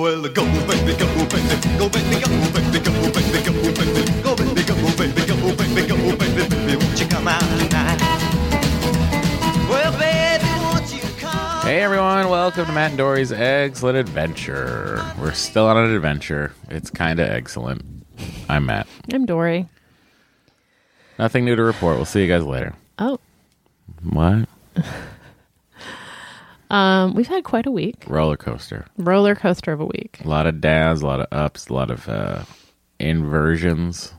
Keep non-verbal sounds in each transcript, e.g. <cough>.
Well, go, baby, go, baby, go, baby, go, baby, go, baby, go, baby, go, baby, go, baby, go, baby, go, baby, baby, won't you come out tonight? Well, baby, won't you come? Hey everyone, welcome to Matt and Dory's Excellent Adventure. We're still on an adventure. It's kind of excellent. I'm Matt. I'm Dory. Nothing new to report. We'll see you guys later. Oh, What? <laughs> um, we've had quite a week. Roller coaster. Roller coaster of a week. A lot of downs, a lot of ups, a lot of uh, inversions.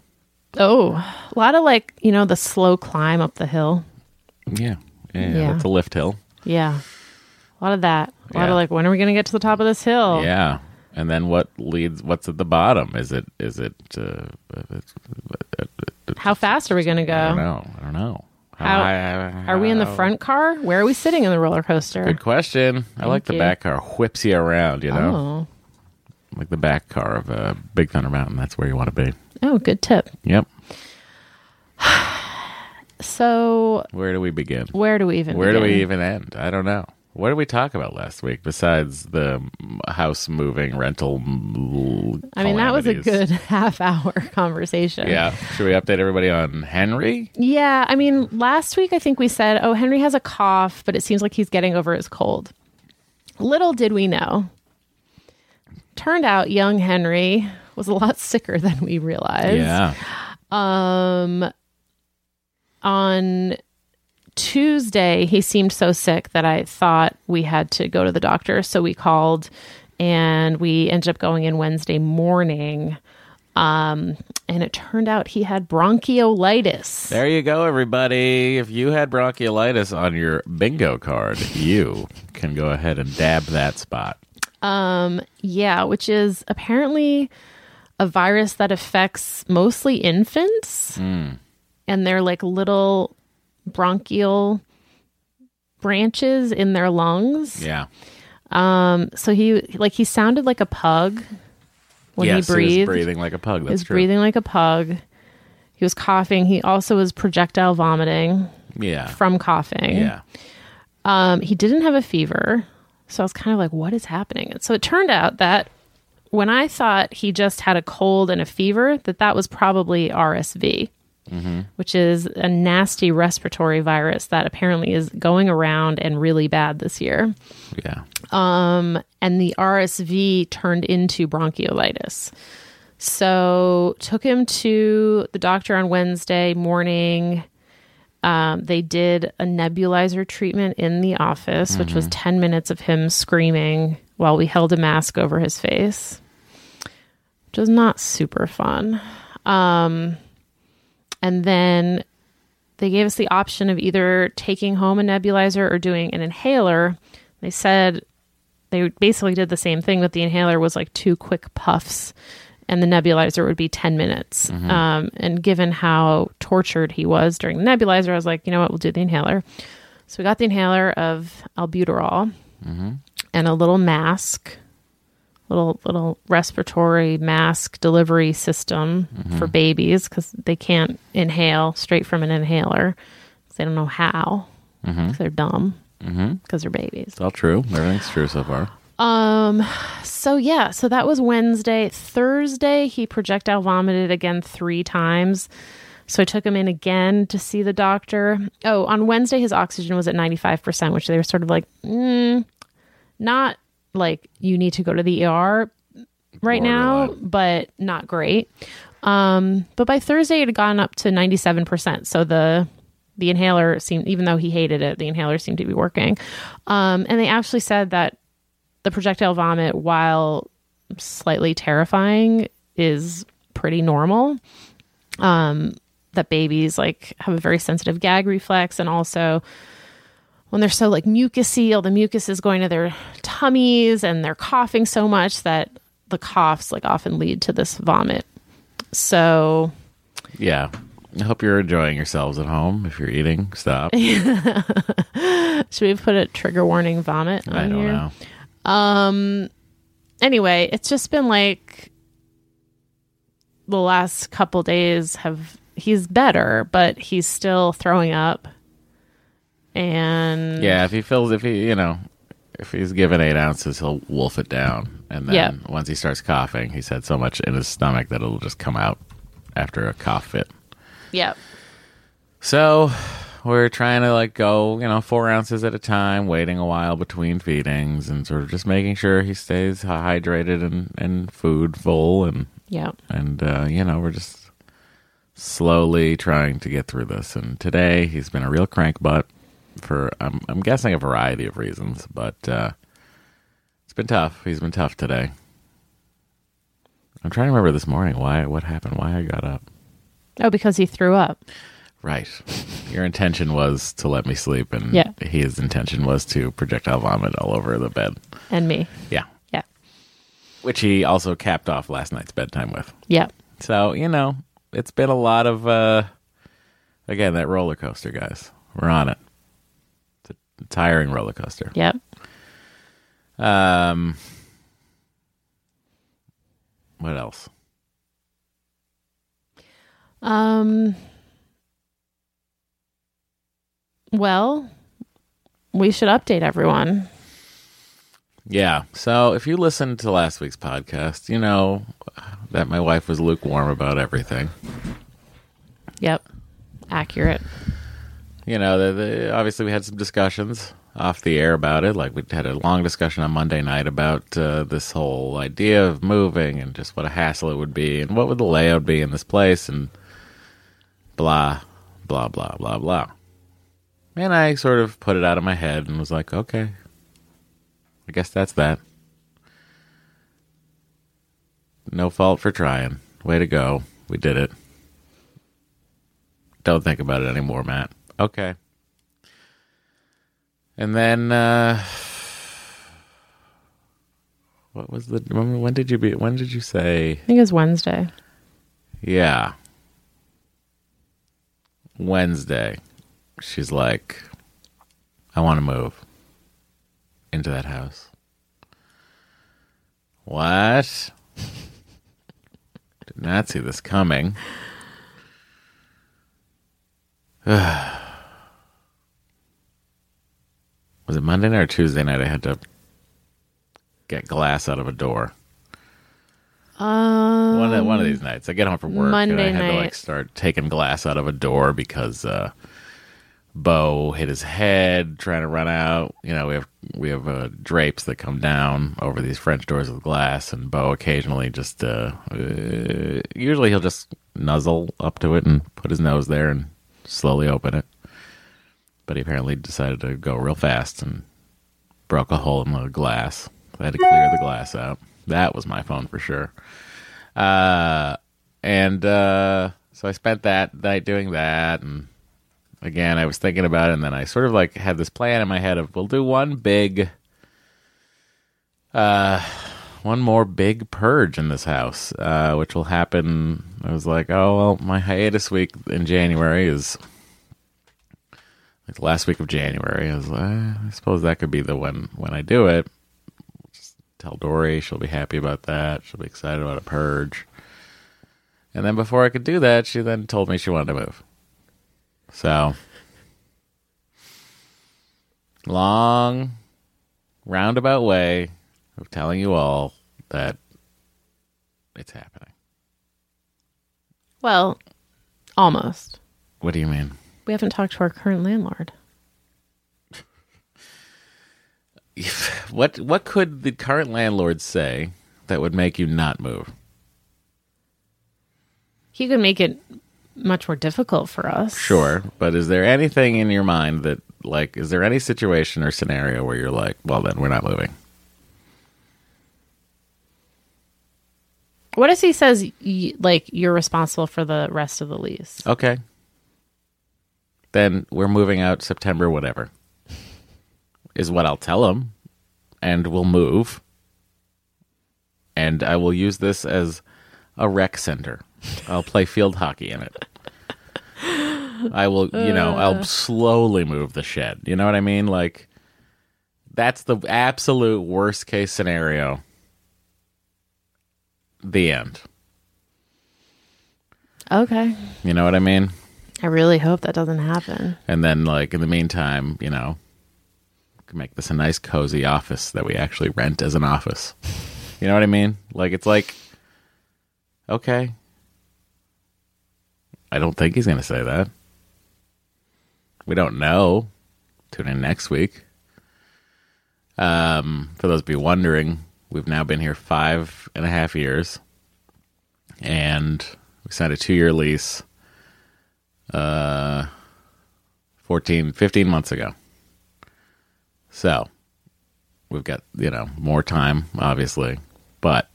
Oh, a lot of like you know the slow climb up the hill. Yeah. Yeah. Yeah. That's a lift hill. Yeah, a lot of that. A lot Yeah. of like, when are we going to get to the top of this hill? Yeah. And then what leads? What's at the bottom? Is it? Is it? Uh, How fast are we going to go? I don't know. I don't know. How- high- Are we in the front car? Where are we sitting in the roller coaster? Good question. I like the back car. Whips you around. You know. Oh, like the back car of uh, Big Thunder Mountain. That's where you want to be. oh, good tip. Yep. <sighs> So, Where do we begin? where do we even? End? Where do we even end? I don't know. What did we talk about last week besides the house moving rental? I mean, that was a good <laughs> half hour conversation. Yeah. Should we update everybody on Henry? Yeah, I mean, last week I think we said, oh, Henry has a cough, but it seems like he's getting over his cold. Little did we know. Turned out young Henry was a lot <laughs> sicker than we realized. Yeah. Um on Tuesday he seemed so sick that I thought we had to go to the doctor, so we called and we ended up going in Wednesday morning. Um and it turned out he had bronchiolitis. There you go, everybody. If you had bronchiolitis on your bingo card, you can go ahead and dab that spot. Um, yeah, which is apparently a virus that affects mostly infants. And they're like little bronchial branches in their lungs. Yeah. Um, so he like he sounded like a pug when yes, he breathed. He was breathing like a pug. That's He was true. breathing like a pug. He was coughing. He also was projectile vomiting Yeah. from coughing. Yeah. Um, he didn't have a fever. So I was kind of like, what is happening? And so it turned out that when I thought he just had a cold and a fever, that that was probably RSV, which is a nasty respiratory virus that apparently is going around and really bad this year. Yeah. Um, and the RSV turned into bronchiolitis. So took him to the doctor on Wednesday morning. Um, they did a nebulizer treatment in the office, which was 10 minutes of him screaming while we held a mask over his face, which was not super fun. Um, and then they gave us the option of either taking home a nebulizer or doing an inhaler. They said they basically did the same thing, but the inhaler was like two quick puffs, and the nebulizer would be 10 minutes. Um, and given how tortured he was during the nebulizer, I was like, you know what, we'll do the inhaler. So we got the inhaler of albuterol and a little mask, little little respiratory mask delivery system for babies because they can't inhale straight from an inhaler. They don't know how. 'cause they're dumb. Because they're babies. It's all true. Everything's true so far. Um, so yeah, so that was Wednesday. Thursday, he projectile vomited again three times. So I took him in again to see the doctor. Oh, on Wednesday, his oxygen was at 95%, which they were sort of like, mm, not like you need to go to the ER right now, but not great. Um, but by Thursday, it had gone up to 97%. So the the inhaler seemed, even though he hated it, the inhaler seemed to be working. Um, and they actually said that the projectile vomit, while slightly terrifying, is pretty normal. Um, that babies like have a very sensitive gag reflex, and also when they're so like mucusy, all the mucus is going to their tummies, and they're coughing so much that the coughs like often lead to this vomit. So Yeah. I hope you're enjoying yourselves at home. If you're eating, stop. <laughs> should we put a trigger warning vomit? On I don't here? know. Um anyway, it's just been like the last couple days have he's better, but he's still throwing up. And Yeah, if he feels, if he, you know, if he's given eight ounces, he'll wolf it down, and then Yeah. once he starts coughing, he's had so much in his stomach that it'll just come out after a cough fit. Yep. So we're trying to like go, you know, four ounces at a time, waiting a while between feedings, and sort of just making sure he stays hydrated and and food full, and yeah, and uh, you know we're just slowly trying to get through this. And today he's been a real crank butt for I'm I'm guessing a variety of reasons, but uh, it's been tough. He's been tough today. I'm trying to remember this morning why what happened, why I got up. Oh, because he threw up. Right. Your intention was to let me sleep, and Yeah. his intention was to projectile vomit all over the bed. And me. Yeah. Yeah. Which he also capped off last night's bedtime with. Yeah. So, you know, it's been a lot of, uh, again, that roller coaster, guys. We're on it. Tiring roller coaster. Yep. Um, what else? Um. Well, we should update everyone. Yeah. So if you listened to last week's podcast, you know that my wife was lukewarm about everything. Yep. Accurate. You know, the, the, obviously we had some discussions off the air about it. Like we had a long discussion on Monday night about uh, this whole idea of moving and just what a hassle it would be and what would the layout be in this place and blah, blah, blah, blah, blah. And I sort of put it out of my head and was like, okay, I guess that's that. No fault for trying. Way to go. We did it. Don't think about it anymore, Matt. Okay. And then uh what was the when, when did you be when did you say I think it was Wednesday. yeah. Wednesday. She's like I want to move into that house. What? <laughs> Did not see this coming. <sighs> <sighs> <sighs> Was it Monday night or Tuesday night? I had to get glass out of a door. Um, One of, one of these nights, I get home from work and I Monday had to like start taking glass out of a door because uh, Bo hit his head trying to run out. You know, we have we have uh, drapes that come down over these French doors with glass, and Bo occasionally just uh, uh, usually he'll just nuzzle up to it and put his nose there and slowly open it. But he apparently decided to go real fast and broke a hole in the glass. I had to clear the glass out. That was my phone for sure. Uh, and uh, so I spent that night doing that. And again, I was thinking about it. And then I sort of like had this plan in my head of we'll do one big, uh, one more big purge in this house, uh, which will happen. I was like, oh, well, my hiatus week in January is like the last week of January. I was like, eh, I suppose that could be the one when I do it. Just tell Dory, she'll be happy about that. She'll be excited about a purge. And then before I could do that, she then told me she wanted to move. So long roundabout way of telling you all that it's happening. Well, almost. What do you mean? We haven't talked to our current landlord. <laughs> What what could the current landlord say that would make you not move? He could make it much more difficult for us. Sure, but is there anything in your mind that like is there any situation or scenario where you're like, well then we're not moving? What if he says like you're responsible for the rest of the lease? Okay. Then we're moving out September whatever. Is what I'll tell them. and we'll move. And I will use this as a rec center. I'll play field hockey in it. I will, you know, I'll uh. slowly move the shed. You know what I mean? Like that's the absolute worst case scenario. The end. Okay. You know what I mean? I really hope that doesn't happen. And then, like, in the meantime, you know, can make this a nice cozy office that we actually rent as an office. You know what I mean? Like it's like okay. I don't think he's going to say that. We don't know. Tune in next week. Um, for those of you wondering, we've now been here five and a half years, and we signed a two-year lease. Uh, 14, 15 months ago. So we've got you know more time, obviously, but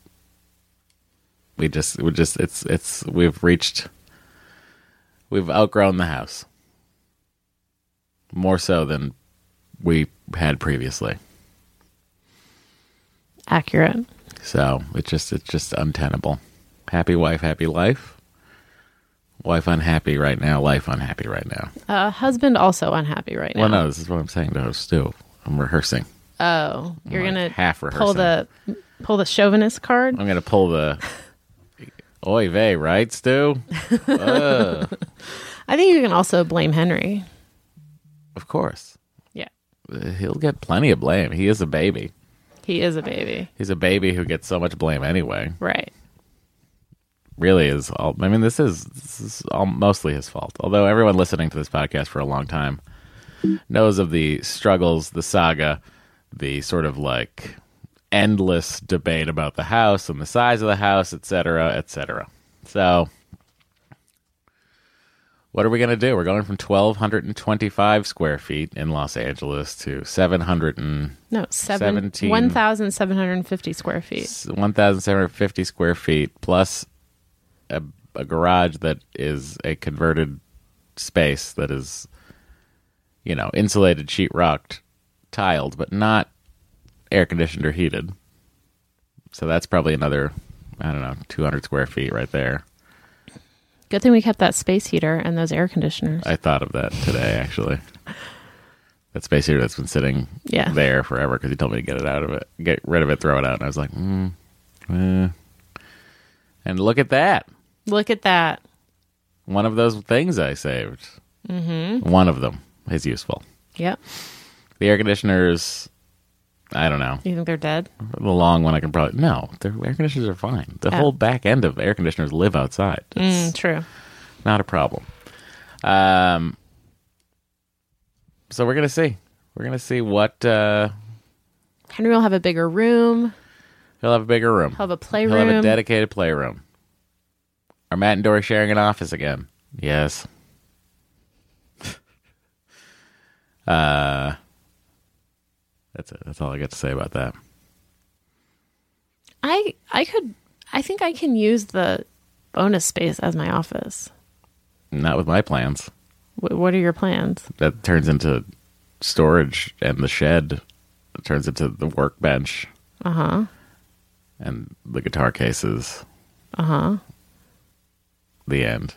we just we just it's it's we've reached we've outgrown the house more so than we had previously. Accurate. So it's just it's just untenable. Happy wife, happy life. Wife unhappy right now. Life unhappy right now. Uh, husband also unhappy right now. Well, no, this is what I'm saying to Stu. I'm rehearsing. Oh, you're gonna half rehearsing. pull the pull the chauvinist card. I'm gonna pull the oy vey, right, Stu? Ugh. <laughs> I think you can also blame Henry. of course, Yeah, he'll get plenty of blame. He is a baby. he is a baby. He's a baby who gets so much blame anyway. Right. Really is all. I mean, this is this is all mostly his fault. Although everyone listening to this podcast for a long time knows of the struggles, the saga, the sort of like endless debate about the house and the size of the house, et cetera, et cetera. So, what are we going to do? We're going from 1,225 square feet in Los Angeles to 700 and No, seven 17. one thousand seven hundred and fifty square feet. 1,750 square feet plus a, a garage that is a converted space that is, you know, insulated, sheetrocked, tiled, but not air conditioned or heated. So that's probably another, I don't know, 200 square feet right there. Good thing we kept that space heater and those air conditioners. I thought of that today, actually. That space heater that's been sitting Yeah. there forever because he told me to get it out of it, get rid of it, throw it out. And I was like, mm, eh. and look at that. Look at that. one of those things I saved. Mm-hmm. One of them is useful. Yep. The air conditioners, I don't know. You think they're dead? The long one, I can probably no. The air conditioners are fine. The Yeah. whole back end of air conditioners live outside. Mm, true. not a problem. Um, so we're gonna see. We're gonna see what uh, Henry will have a bigger room. he'll have a bigger room. He'll have a playroom. He'll have a dedicated playroom. Are Matt and Dory sharing an office again? Yes. <laughs> uh, that's it. That's all I got to say about that. I I could I think I can use the bonus space as my office. Not with my plans. Wh- what are your plans? That turns into storage, and the shed turns into the workbench Uh huh. and the guitar cases. Uh huh. The end.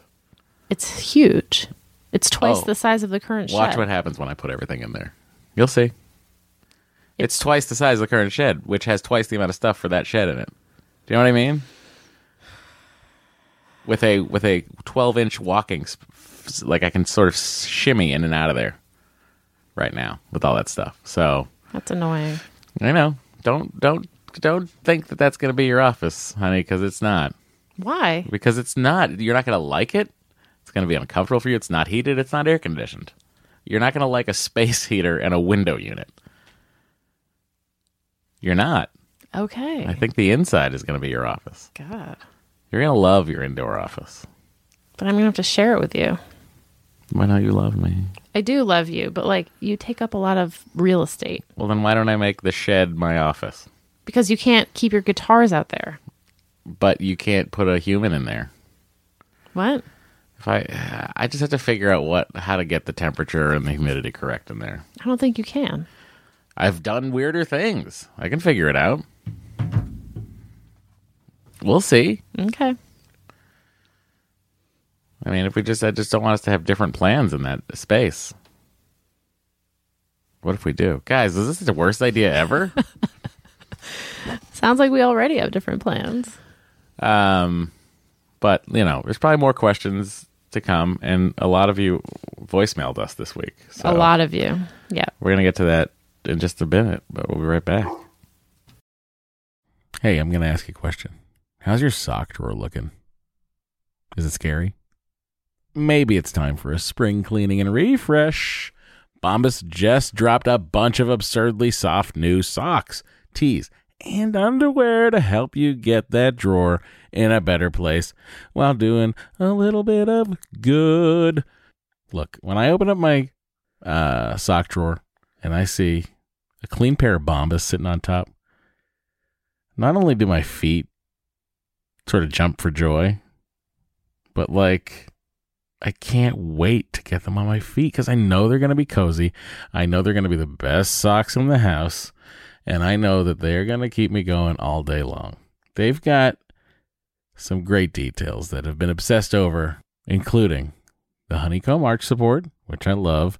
It's huge. It's twice Oh. the size of the current shed. Watch shed. what happens when I put everything in there. You'll see. It's twice the size of the current shed, which has twice the amount of stuff for that shed in it. Do you know what I mean? With a with a twelve inch walking, sp- f- like I can sort of shimmy in and out of there right now with all that stuff. So That's annoying. I know. Don't don't don't think that that's going to be your office, honey, because it's not. Why? Because it's not. You're not going to like it. It's going to be uncomfortable for you. It's not heated. It's not air conditioned. You're not going to like a space <laughs> heater and a window unit. You're not. Okay. I think the inside is going to be your office. God. You're going to love your indoor office. But I'm gonna have to share it with you. Why don't you love me? I do love you, but like you take up a lot of real estate Well, then why don't I make the shed my office? because you can't keep your guitars out there. But you can't put a human in there. What? If I, I just have to figure out what how to get the temperature and the humidity correct in there. I don't think you can. I've done weirder things. I can figure it out. We'll see. Okay. I mean, if we just, I just don't want us to have different plans in that space. What if we do, guys? Is this the worst idea ever? <laughs> Sounds like we already have different plans. Um, but you know, there's probably more questions to come, and a lot of you voicemailed us this week. So A lot of you. Yeah. We're gonna get to that in just a minute, but we'll be right back. Hey, I'm going to ask you a question. How's your sock drawer looking? Is it scary? Maybe it's time for a spring cleaning and refresh. Bombas just dropped a bunch of absurdly soft new socks, tees, and underwear to help you get that drawer in a better place while doing a little bit of good. Look, when I open up my uh, sock drawer and I see a clean pair of Bombas sitting on top, not only do my feet sort of jump for joy, but like I can't wait to get them on my feet because I know they're going to be cozy. I know they're going to be the best socks in the house. And I know that they're going to keep me going all day long. They've got some great details that have been obsessed over, including the honeycomb arch support, which I love,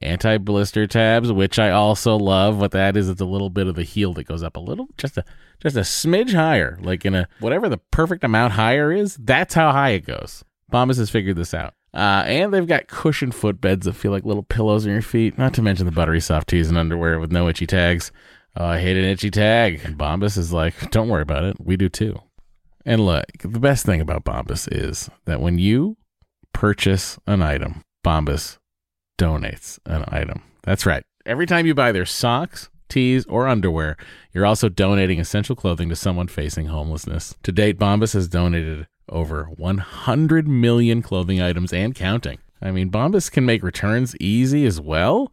anti blister tabs, which I also love. What that is, it's a little bit of the heel that goes up a little, just a just a smidge higher, like in a whatever the perfect amount higher is. That's how high it goes. Bombas has figured this out. Uh, and they've got cushioned footbeds that feel like little pillows on your feet. Not to mention the buttery soft tees and underwear with no itchy tags. Oh, I hate an itchy tag. And Bombas is like, don't worry about it. We do too. And look, the best thing about Bombas is that when you purchase an item, Bombas donates an item. That's right. Every time you buy their socks, tees, or underwear, you're also donating essential clothing to someone facing homelessness. To date, Bombas has donated over 100 million clothing items and counting. I mean, Bombas can make returns easy as well.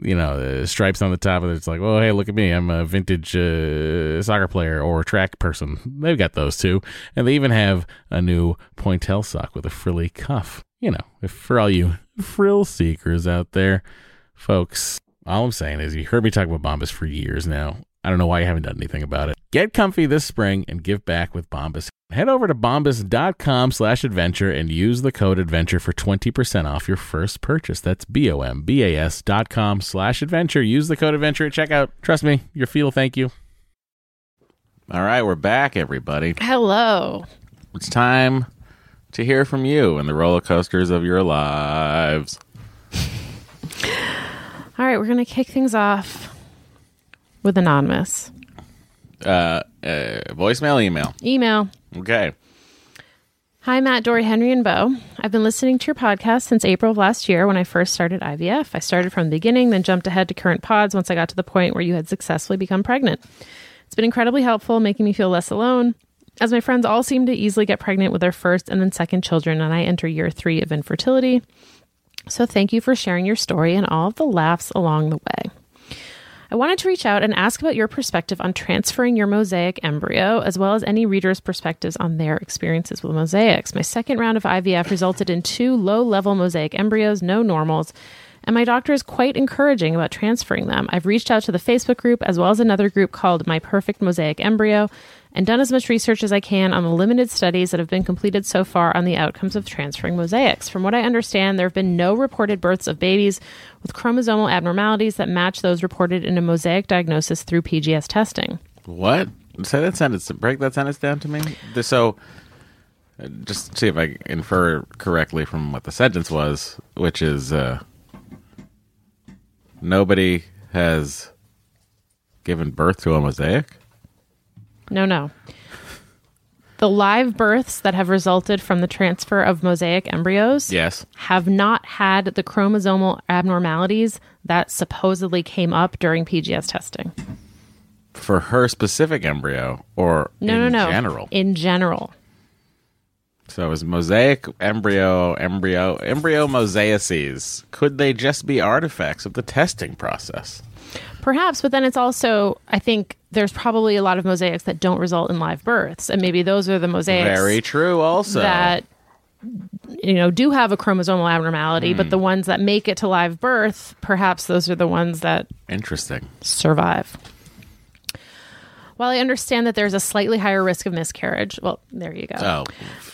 you know, uh, stripes on the top of it. It's like, well, hey, look at me. I'm a vintage uh, soccer player or track person. They've got those too. And they even have a new pointelle sock with a frilly cuff. You know, for all you frill seekers out there, folks, all I'm saying is you heard me talk about Bombas for years now. I don't know why you haven't done anything about it. Get comfy this spring and give back with Bombas. Head over to bombas.com slash adventure and use the code adventure for 20% off your first purchase. That's B-O-M-B-A-S dot com slash adventure. Use the code adventure at checkout. Trust me, your feel thank you. All right, we're back, everybody. Hello. It's time to hear from you and the roller coasters of your lives. All right, we're going to kick things off with Anonymous. Uh, uh, voicemail, email. Email. Okay. Hi, Matt, Dory, Henry, and Bo. I've been listening to your podcast since April of last year when I first started IVF. I started from the beginning, then jumped ahead to current pods once I got to the point where you had successfully become pregnant. It's been incredibly helpful, making me feel less alone, as my friends all seem to easily get pregnant with their first and then second children, and I enter year three of infertility. So thank you for sharing your story and all of the laughs along the way. I wanted to reach out and ask about your perspective on transferring your mosaic embryo, as well as any readers' perspectives on their experiences with mosaics. My second round of IVF resulted in two low level mosaic embryos, no normals, and my doctor is quite encouraging about transferring them. I've reached out to the Facebook group as well as another group called My Perfect Mosaic Embryo and done as much research as I can on the limited studies that have been completed so far on the outcomes of transferring mosaics. From what I understand, there have been no reported births of babies with chromosomal abnormalities that match those reported in a mosaic diagnosis through PGS testing. What? Say that sentence. Break that sentence down to me. So, uh, just see if I infer correctly from what the sentence was, which is uh, nobody has given birth to a mosaic. No, no. The live births that have resulted from the transfer of mosaic embryos Yes. have not had the chromosomal abnormalities that supposedly came up during PGS testing. For her specific embryo, or No, in no, no. general. In general. So, is mosaic embryo embryo embryo mosaices? Could they just be artifacts of the testing process? Perhaps, but then it's also, I think there's probably a lot of mosaics that don't result in live births. And maybe those are the mosaics Very true. Also, that, you know, do have a chromosomal abnormality, Hmm. but the ones that make it to live birth, perhaps those are the ones that interesting. survive. While I understand that there's a slightly higher risk of miscarriage, well, there you go. Oh,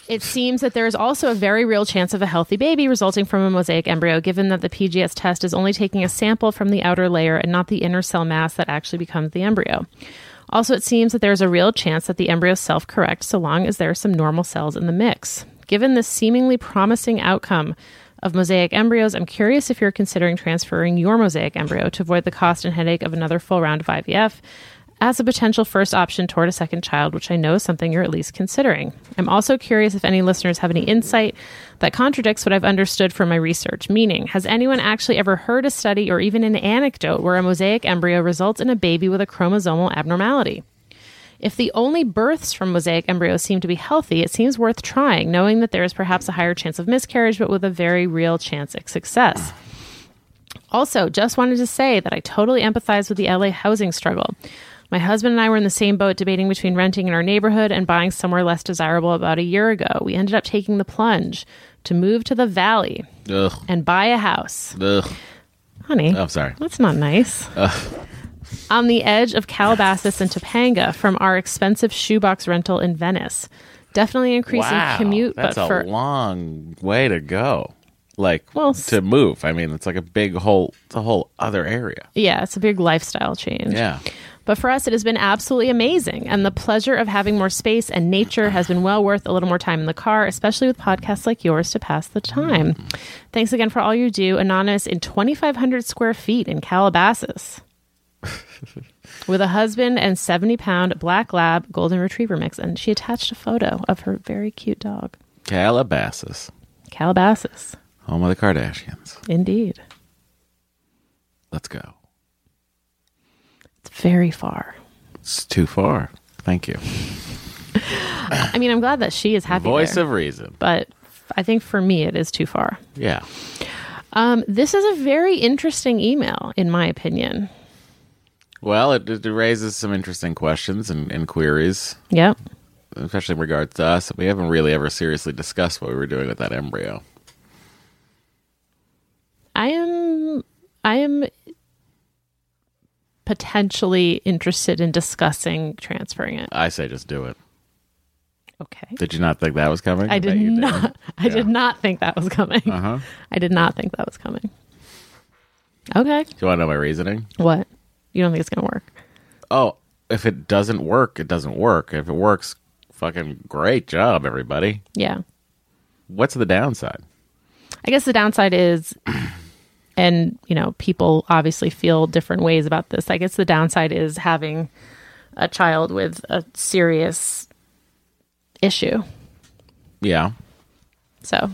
It seems that there is also a very real chance of a healthy baby resulting from a mosaic embryo, given that the PGS test is only taking a sample from the outer layer and not the inner cell mass that actually becomes the embryo. Also, it seems that there is a real chance that the embryo self corrects so long as there are some normal cells in the mix. Given this seemingly promising outcome of mosaic embryos, I'm curious if you're considering transferring your mosaic embryo to avoid the cost and headache of another full round of IVF as a potential first option toward a second child, which I know is something you're at least considering. I'm also curious if any listeners have any insight that contradicts what I've understood from my research. Meaning, has anyone actually ever heard a study or even an anecdote where a mosaic embryo results in a baby with a chromosomal abnormality? If the only births from mosaic embryos seem to be healthy, it seems worth trying, knowing that there is perhaps a higher chance of miscarriage, but with a very real chance of success. Also, just wanted to say that I totally empathize with the LA housing struggle. My husband and I were in the same boat debating between renting in our neighborhood and buying somewhere less desirable about a year ago. We ended up taking the plunge to move to the valley ugh, and buy a house. ugh. Honey, oh, I'm sorry. that's not nice. On the edge of Calabasas and Topanga from our expensive shoebox rental in Venice. Definitely increasing Wow, commute, that's but a long way to go. Like Well, to move. I mean, it's like a big whole. It's a whole other area. yeah, it's a big lifestyle change. Yeah. But for us, it has been absolutely amazing. And the pleasure of having more space and nature has been well worth a little more time in the car, especially with podcasts like yours to pass the time. Thanks again for all you do, Anonymous, in 2,500 square feet in Calabasas. <laughs> with a husband and 70 pound black lab golden retriever mix. And she attached a photo of her very cute dog. Calabasas, Calabasas, home of the Kardashians. indeed. Let's go. Very far. It's too far. Thank you. I mean, I'm glad that she is happy. Voice there, of reason. but I think for me, it is too far. Yeah. Um, this is a very interesting email, in my opinion. Well, it, it raises some interesting questions and, and queries, Yep. especially in regards to us. We haven't really ever seriously discussed what we were doing with that embryo. I am I am potentially interested in discussing transferring it. I say just do it. Okay. Did you not think that was coming? I did not I did not think that was coming. Uh-huh. <laughs> I did not think that was coming. Okay. Do you want to know my reasoning? What? You don't think it's going to work? Oh, if it doesn't work, it doesn't work. If it works, fucking great job, everybody. Yeah. What's the downside? I guess the downside is, <clears throat> and you know, people obviously feel different ways about this. I guess the downside is having a child with a serious issue. Yeah. So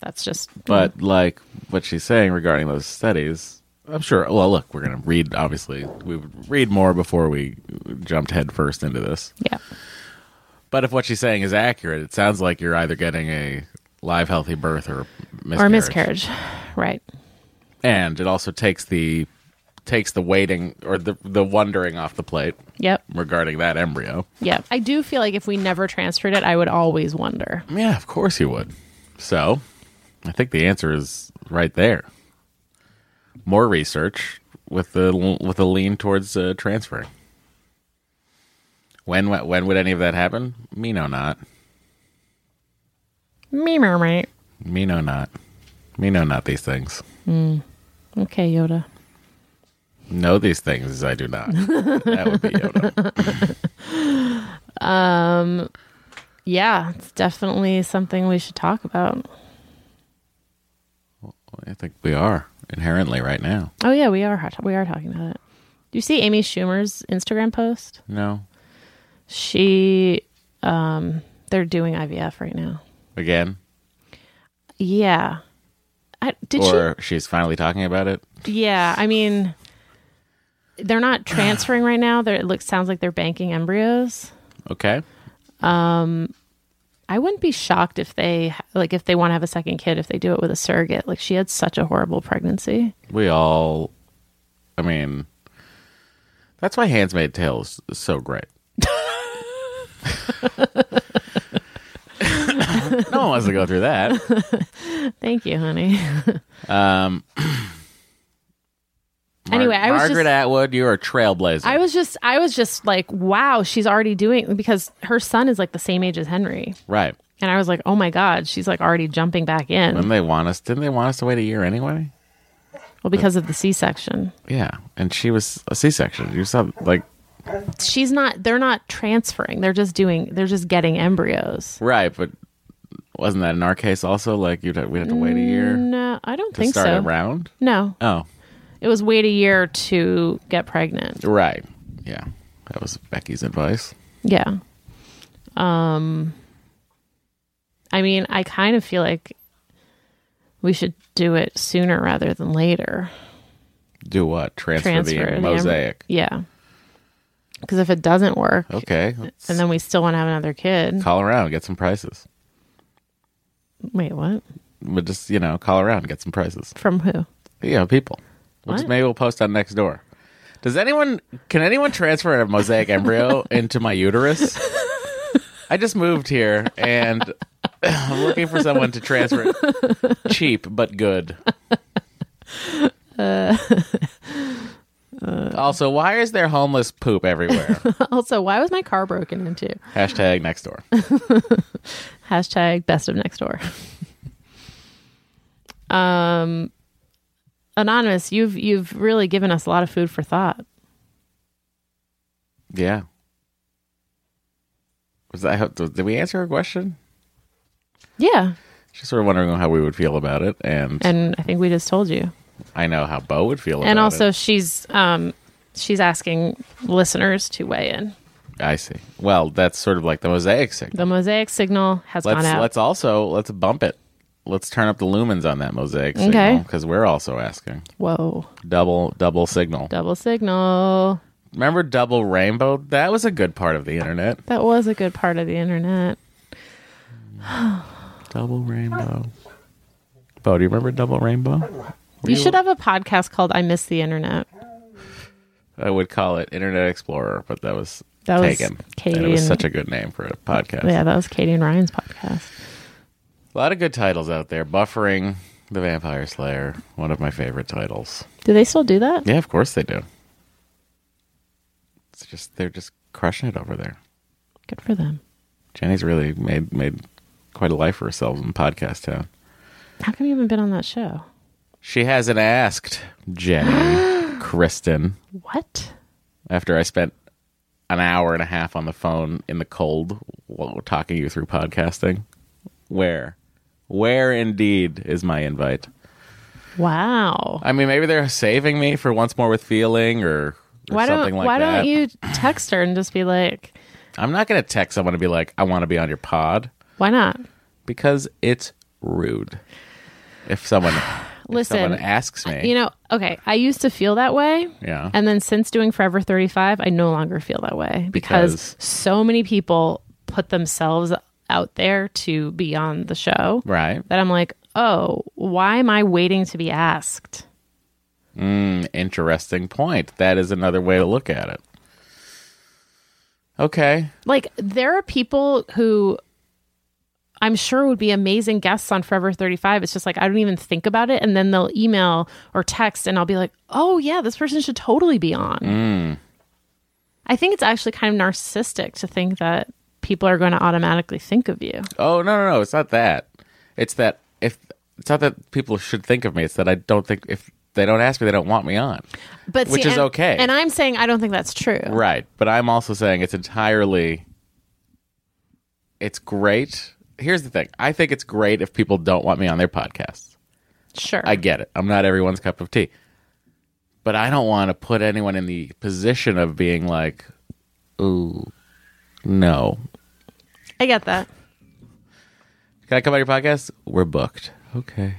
that's just, But like what she's saying regarding those studies, I'm sure. Well, look, we're gonna read. Obviously, we would read more before we jumped headfirst into this. yeah, But if what she's saying is accurate, it sounds like you're either getting a live, healthy birth or miscarriage. or miscarriage, right? And it also takes the takes the waiting or the the wondering off the plate Yep, regarding that embryo. yep. I do feel like if we never transferred it, I would always wonder. Yeah, of course you would. So, I think the answer is right there. More research with the with a lean towards uh, transferring. When when would any of that happen? Me know not. Me, mermaid. Me know not. Me know not these things. Mm. Okay, Yoda. Know these things as I do not. <laughs> that would be Yoda. <laughs> Um, yeah, it's definitely something we should talk about. I think we are inherently right now. Oh yeah, we are we are talking about it. Do you see Amy Schumer's Instagram post? No, She, um, they're doing IVF right now. Again, Yeah. I, did or she's finally talking about it. Yeah. I mean, they're not <sighs> transferring right now. They're, it looks sounds like they're banking embryos. Okay. Um, I wouldn't be shocked if they like if they want to have a second kid if they do it with a surrogate. Like she had such a horrible pregnancy. We all, I mean, that's why Handmaid's Tale is so great. <laughs> <laughs> <laughs> no one wants to go through that. <laughs> Thank you, honey. <laughs> Mar- um, <clears throat> Anyway, I was Margaret just- Atwood, you're a trailblazer. I was just I was just like, wow, she's already doing because her son is like the same age as Henry. right. And I was like, oh my God, she's like already jumping back in. Didn't they want us? Didn't they want us to wait a year anyway? Well, because of the C section. Yeah, and she was a C-section. You saw like She's not they're not transferring. They're just doing they're just getting embryos. right, but wasn't that in our case also? Like you'd have, we'd have to wait a year No, I don't to think start so. a round. No. Oh, It was wait a year to get pregnant. right. Yeah, that was Becky's advice. Yeah. Um I mean, I kind of feel like we should do it sooner rather than later. Do what? Transfer, Transfer the the mosaic. Yeah. Because if it doesn't work, Okay, and then we still want to have another kid. call around, get some prices. Wait, what? But just you know, call around, get some prices. From who? You know, people. We'll What? maybe we'll post on next door. Does anyone? Can anyone transfer a mosaic embryo <laughs> into my uterus? I just moved here and I'm looking for someone to transfer it cheap but good. <laughs> also, why is there homeless poop everywhere? <laughs> also, why was my car broken into? Hashtag next door. <laughs> Hashtag best of next door. <laughs> um, anonymous, you've you've really given us a lot of food for thought. Yeah. Was that? Did we answer her question? Yeah, She's sort of wondering how we would feel about it, and, and I think we just told you. I know how Bo would feel about and it. also, she's um she's asking listeners to weigh in. I see. Well, that's sort of like the mosaic signal. The mosaic signal has Let's gone out. let's also let's bump it. Let's turn up the lumens on that mosaic signal because we're also asking Whoa, double double signal. double signal. Remember double rainbow? That was a good part of the internet. That was a good part of the internet. <sighs> Double rainbow. Bo, do you remember double rainbow? Were You should have a podcast called "I Miss the Internet." I would call it Internet Explorer, but that was That was taken. Katie and it was and- such a good name for a podcast. Yeah, that was Katie and Ryan's podcast. A lot of good titles out there. Buffering the Vampire Slayer, one of my favorite titles. Do they still do that? Yeah, of course they do. It's just they're just crushing it over there. Good for them. Jenny's really made made quite a life for herself in podcast town. How come you haven't been on that show? She hasn't asked Jenny, <gasps> Kristen, What? after I spent an hour and a half on the phone in the cold while talking you through podcasting. Where? Where indeed is my invite? Wow. I mean, maybe they're saving me for once more with feeling or, or Why something don't like Why that. Why don't you text her and just be like, I'm not going to text someone to be like, I want to be on your pod "Why not?" because it's rude. If someone, Listen, someone asks me, You know, okay. I used to feel that way, yeah, and then since doing Forever Thirty Five, I no longer feel that way because, Because- so many people put themselves out there to be on the show right. that I'm like, oh, why am I waiting to be asked? Mm, interesting point. That is another way to look at it. Okay, like there are people who I'm sure would be amazing guests on Forever 35. It's just like I don't even think about it and then they'll email or text and I'll be like, "Oh yeah, this person should totally be on." Mm. I think it's actually kind of narcissistic to think that people are going to automatically think of you. Oh no, no, no! It's not that. It's that if it's not that people should think of me. It's that I don't think if they don't ask me, they don't want me on. But Which see, is and- okay. And I'm saying I don't think that's true. Right, but I'm also saying it's entirely. It's great. Here's the thing. I think it's great if people don't want me on their podcasts. Sure. I get it. I'm not everyone's cup of tea. But I don't want to put anyone in the position of being like, ooh, no. I get that. Can I come on your podcast? We're booked. Okay.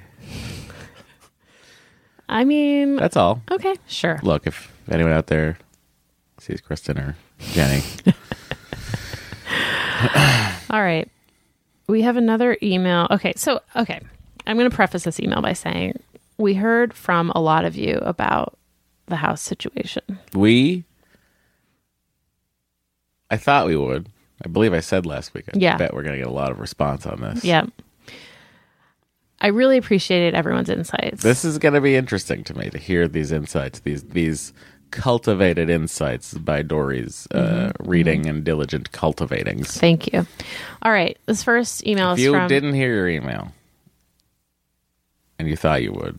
I mean, That's all. okay, sure. Look, if anyone out there sees Kristen or Jenny, <laughs> All right. We have another email. Okay, so okay. I'm going to preface this email by saying we heard from a lot of you about the house situation. we. I thought we would. I believe I said last week. I Yeah. bet we're going to get a lot of response on this. Yeah. I really appreciated everyone's insights. This is going to be interesting to me to hear these insights, these these cultivated insights by Dory's uh, Mm-hmm. reading and diligent cultivatings. Thank you. All right, this first email If is you from didn't hear your email and you thought you would,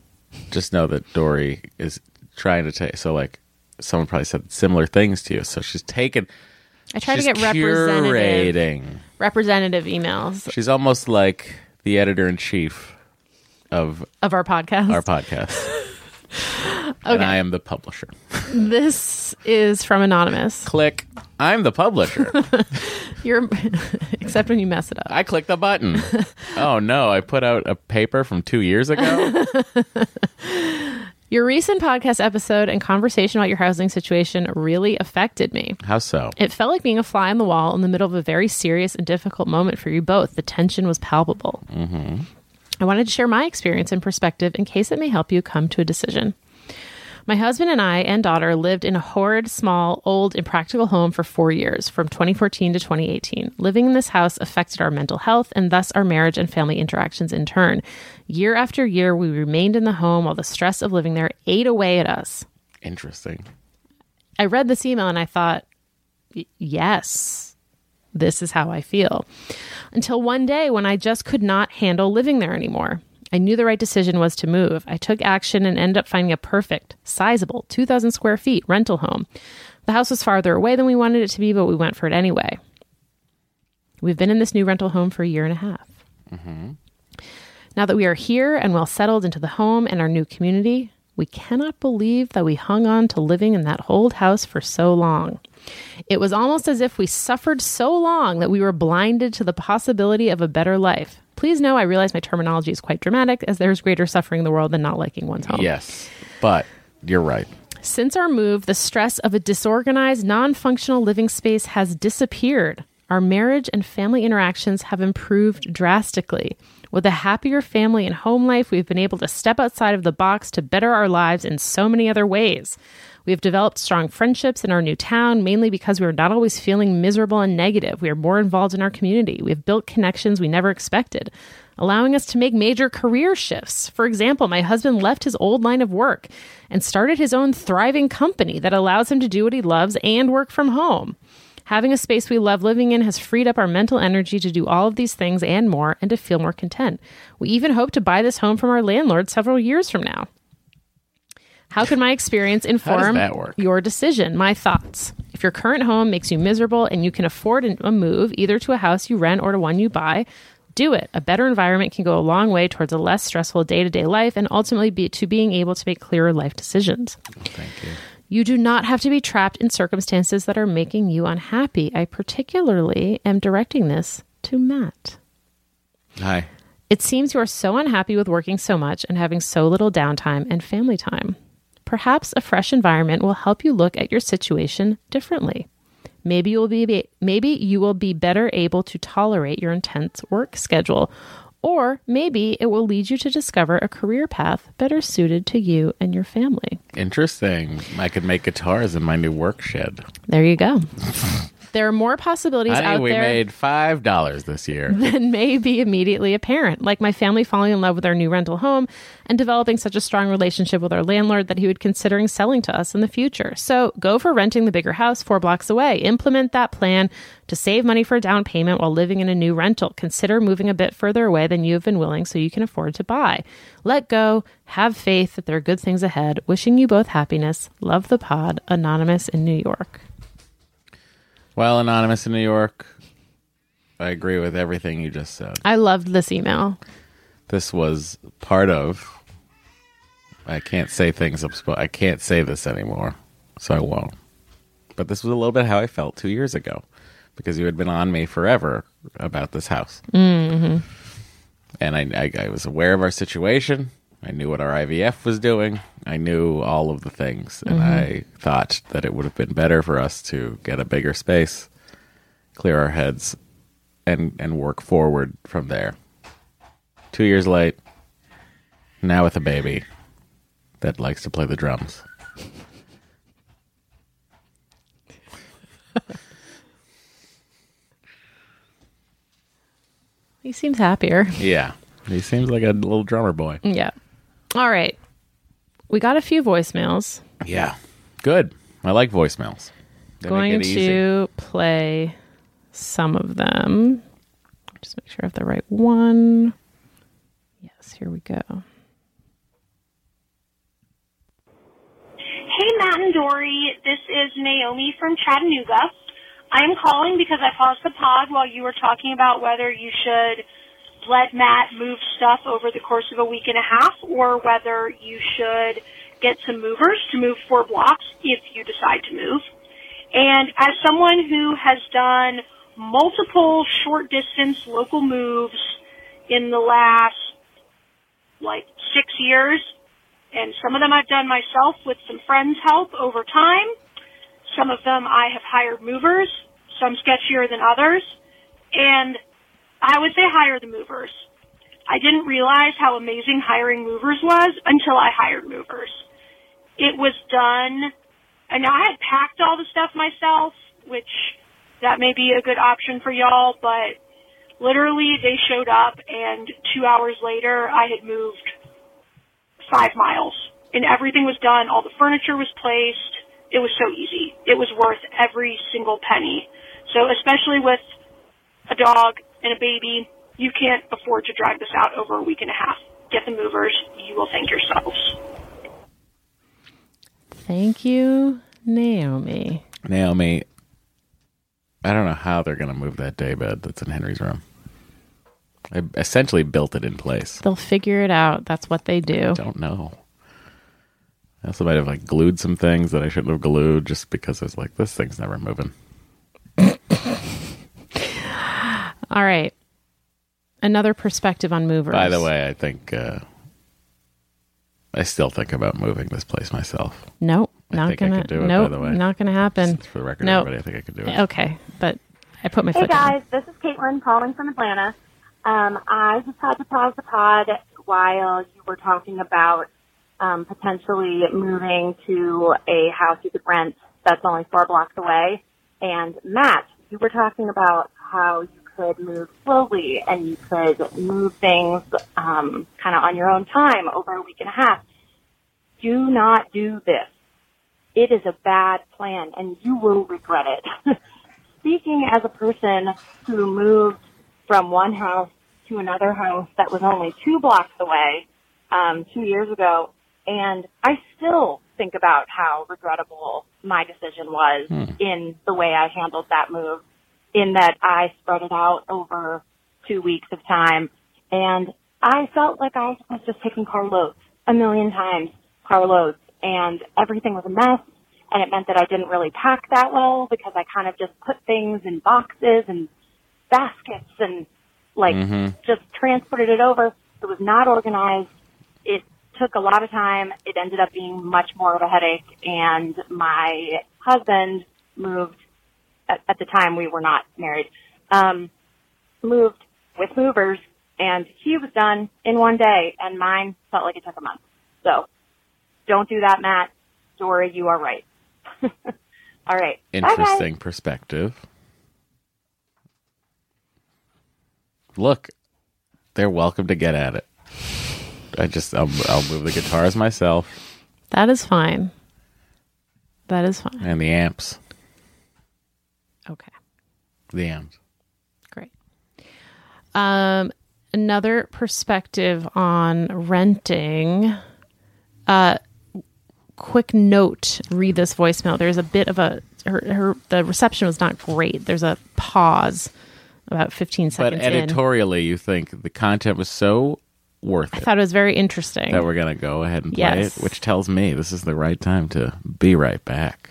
just know that Dory is trying to take. So, like, someone probably said similar things to you. So she's taken. I try to get representative representative emails She's almost like the editor in chief of of our podcast. our podcast. <laughs> And I am the publisher. <laughs> this is from anonymous. Click. I'm the publisher. <laughs> You're <laughs> except when you mess it up. I click the button. Oh no, I put out a paper from two years ago. Your recent podcast episode and conversation about your housing situation really affected me. How so? It felt like being a fly on the wall in the middle of a very serious and difficult moment for you both. The tension was palpable. Mm-hmm. I wanted to share my experience and perspective in case it may help you come to a decision. My husband and I and daughter lived in a horrid, small, old, impractical home for four years, from 2014 to 2018. Living in this house affected our mental health and thus our marriage and family interactions in turn. Year after year, we remained in the home while the stress of living there ate away at us. Interesting. I read this email and I thought, yes, this is how I feel. Until one day when I just could not handle living there anymore. I knew the right decision was to move. I took action and ended up finding a perfect, sizable, 2,000 square feet rental home. The house was farther away than we wanted it to be, but we went for it anyway. We've been in this new rental home for a year and a half. Mm-hmm. Now that we are here and well settled into the home and our new community, we cannot believe that we hung on to living in that old house for so long. It was almost as if we suffered so long that we were blinded to the possibility of a better life. Please know I realize my terminology is quite dramatic, as there is greater suffering in the world than not liking one's home. Yes, but you're right. Since our move, the stress of a disorganized, non functional living space has disappeared. Our marriage and family interactions have improved drastically. With a happier family and home life, we've been able to step outside of the box to better our lives in so many other ways. We have developed strong friendships in our new town, mainly because we are not always feeling miserable and negative. We are more involved in our community. We have built connections we never expected, allowing us to make major career shifts. For example, my husband left his old line of work and started his own thriving company that allows him to do what he loves and work from home. Having a space we love living in has freed up our mental energy to do all of these things and more and to feel more content. We even hope to buy this home from our landlord several years from now. How can my experience inform your decision? My thoughts. If your current home makes you miserable and you can afford a move either to a house you rent or to one you buy, do it. A better environment can go a long way towards a less stressful day to day life and ultimately be to being able to make clearer life decisions. Thank you. You do not have to be trapped in circumstances that are making you unhappy. I particularly am directing this to Matt. Hi. It seems you are so unhappy with working so much and having so little downtime and family time. Perhaps a fresh environment will help you look at your situation differently. Maybe you will be maybe you will be better able to tolerate your intense work schedule, or maybe it will lead you to discover a career path better suited to you and your family. Interesting. I could make guitars in my new work shed. There you go. <laughs> there are more possibilities Honey, out we there We made five dollars this year. <laughs> than may be immediately apparent, like my family falling in love with our new rental home and developing such a strong relationship with our landlord that he would considering selling to us in the future. So go for renting the bigger house four blocks away. Implement that plan to save money for a down payment while living in a new rental. Consider moving a bit further away than you have been willing so you can afford to buy. Let go. Have faith that there are good things ahead. Wishing you both happiness. Love the pod. Anonymous in New York. Well, anonymous in New York. I agree with everything you just said. I loved this email. This was part of. I can't say things. I'm supposed. I can't say this anymore, so I won't. But this was a little bit how I felt two years ago, because you had been on me forever about this house, mm-hmm. and I, I, I was aware of our situation. I knew what our IVF was doing. I knew all of the things, and mm-hmm. I thought that it would have been better for us to get a bigger space, clear our heads, and and work forward from there. Two years late, now with a baby that likes to play the drums. <laughs> He seems happier. Yeah. He seems like a little drummer boy. Yeah. All right. We got a few voicemails. Yeah. Good. I like voicemails. They make Going it easy. to play some of them. Just make sure I have the right one. Yes, here we go. Hey, Matt and Dory. This is Naomi from Chattanooga. I'm calling because I paused the pod while you were talking about whether you should let Matt move stuff over the course of a week and a half or whether you should get some movers to move four blocks if you decide to move. And as someone who has done multiple short distance local moves in the last like six years, and some of them I've done myself with some friends' help over time. Some of them I have hired movers, some sketchier than others, and I would say hire the movers. I didn't realize how amazing hiring movers was until I hired movers. It was done, and I had packed all the stuff myself, which that may be a good option for y'all, but literally they showed up and two hours later I had moved five miles and everything was done. All the furniture was placed. It was so easy. It was worth every single penny. So especially with a dog and a baby, you can't afford to drag this out over a week and a half. Get the movers. You will thank yourselves. Thank you, Naomi. Naomi, I don't know how they're going to move that daybed that's in Henry's room. I essentially built it in place. They'll figure it out. That's what they do. I Don't know. I also might have like glued some things that I shouldn't have glued just because I was like, this thing's never moving. All right. Another perspective on movers. By the way, I think uh, I still think about moving this place myself. nope, I not think I gonna. could do it, by nope, the way. not gonna happen. Just for the record, Nope. everybody, I think I could do it. Okay, but I put my Hey foot down. guys, this is Caitlin calling from Atlanta. Um, I just had to pause the pod while you were talking about um, potentially moving to a house you could rent that's only four blocks away. And Matt, you were talking about how you could move slowly and you could move things um, kind of on your own time over a week and a half. Do not do this. It is a bad plan and you will regret it. <laughs> speaking as a person who moved from one house to another house that was only two blocks away um, two years ago, and I still think about how regrettable my decision was in the way I handled that move. In that I spread it out over two weeks of time, and I felt like I was just taking carloads a million times, carloads, and everything was a mess and it meant that I didn't really pack that well because I kind of just put things in boxes and baskets and like mm-hmm. just transported it over. It was not organized. It took a lot of time. It ended up being much more of a headache and my husband moved at, at the time we were not married, um, moved with movers and he was done in one day and mine felt like it took a month. So don't do that, Matt. Dory, you are right. <laughs> All right. Bye, guys. Interesting perspective. Look, they're welcome to get at it. I just I'll, I'll move the guitars myself That is fine. That is fine. and the amps. Okay, The amps. great. Um, another perspective on renting. Uh, quick note: read this voicemail. There's a bit of a her, her the reception was not great. There's a pause about 15 But seconds in. editorially, you think the content was so worth I it I thought it was very interesting. that we're going to go ahead and play Yes. it, which tells me this is the right time to be right back.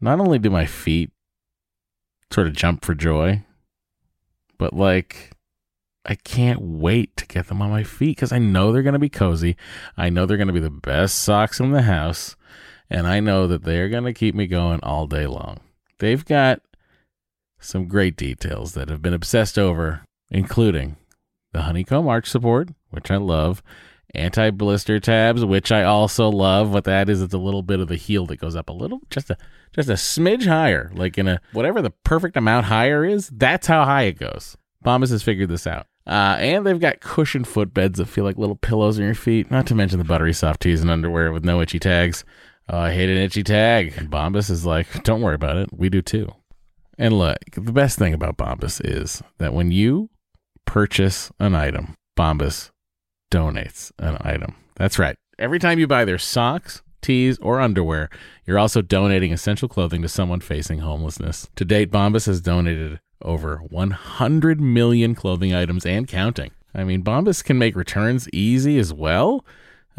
not only do my feet sort of jump for joy, but like I can't wait to get them on my feet because I know they're going to be cozy. I know they're going to be the best socks in the house. And I know that they're going to keep me going all day long. They've got some great details that have been obsessed over, including the honeycomb arch support, which I love, anti blister tabs, which I also love. What that is, it's a little bit of the heel that goes up a little, just a just a smidge higher, like in a whatever the perfect amount higher is. That's how high it goes. Bombas has figured this out. Uh, and they've got cushioned footbeds that feel like little pillows on your feet. Not to mention the buttery soft tees and underwear with no itchy tags. Oh, I hate an itchy tag. And Bombas is like, don't worry about it. We do too. And look, the best thing about Bombas is that when you purchase an item, Bombas donates an item. That's right. Every time you buy their socks, tees, or underwear, you're also donating essential clothing to someone facing homelessness. To date, Bombas has donated over 100 million clothing items and counting. I mean, Bombas can make returns easy as well.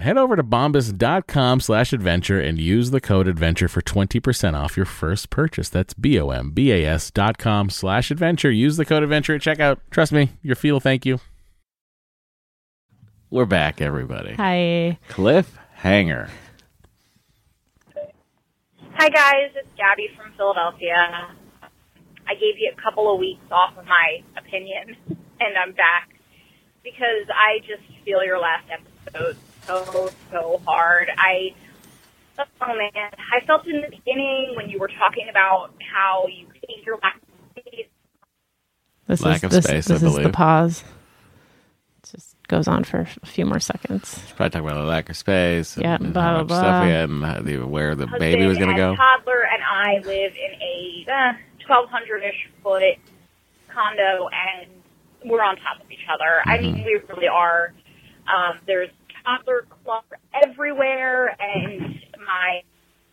Head over to bombas.com slash adventure and use the code adventure for 20% off your first purchase. That's B-O-M-B-A-S dot com slash adventure. Use the code adventure at checkout. Trust me, your feel will thank you. We're back, everybody. Hi. Cliffhanger. Hi guys, it's Gabby from Philadelphia. I gave you a couple of weeks off of my opinion, <laughs> and I'm back because I just feel your last episode so so hard. I oh man, I felt in the beginning when you were talking about how you hate your lack of space. This Lack is of this, space, I this is the pause. It just goes on for a few more seconds. Probably talking about the lack of space Yeah, and blah, how blah, much stuff blah. we had and where the husband baby was going to go. toddler and I live in a uh, 1,200-ish foot condo, and we're on top of each other. I mean, we really are. Um, there's toddler clutter everywhere, and my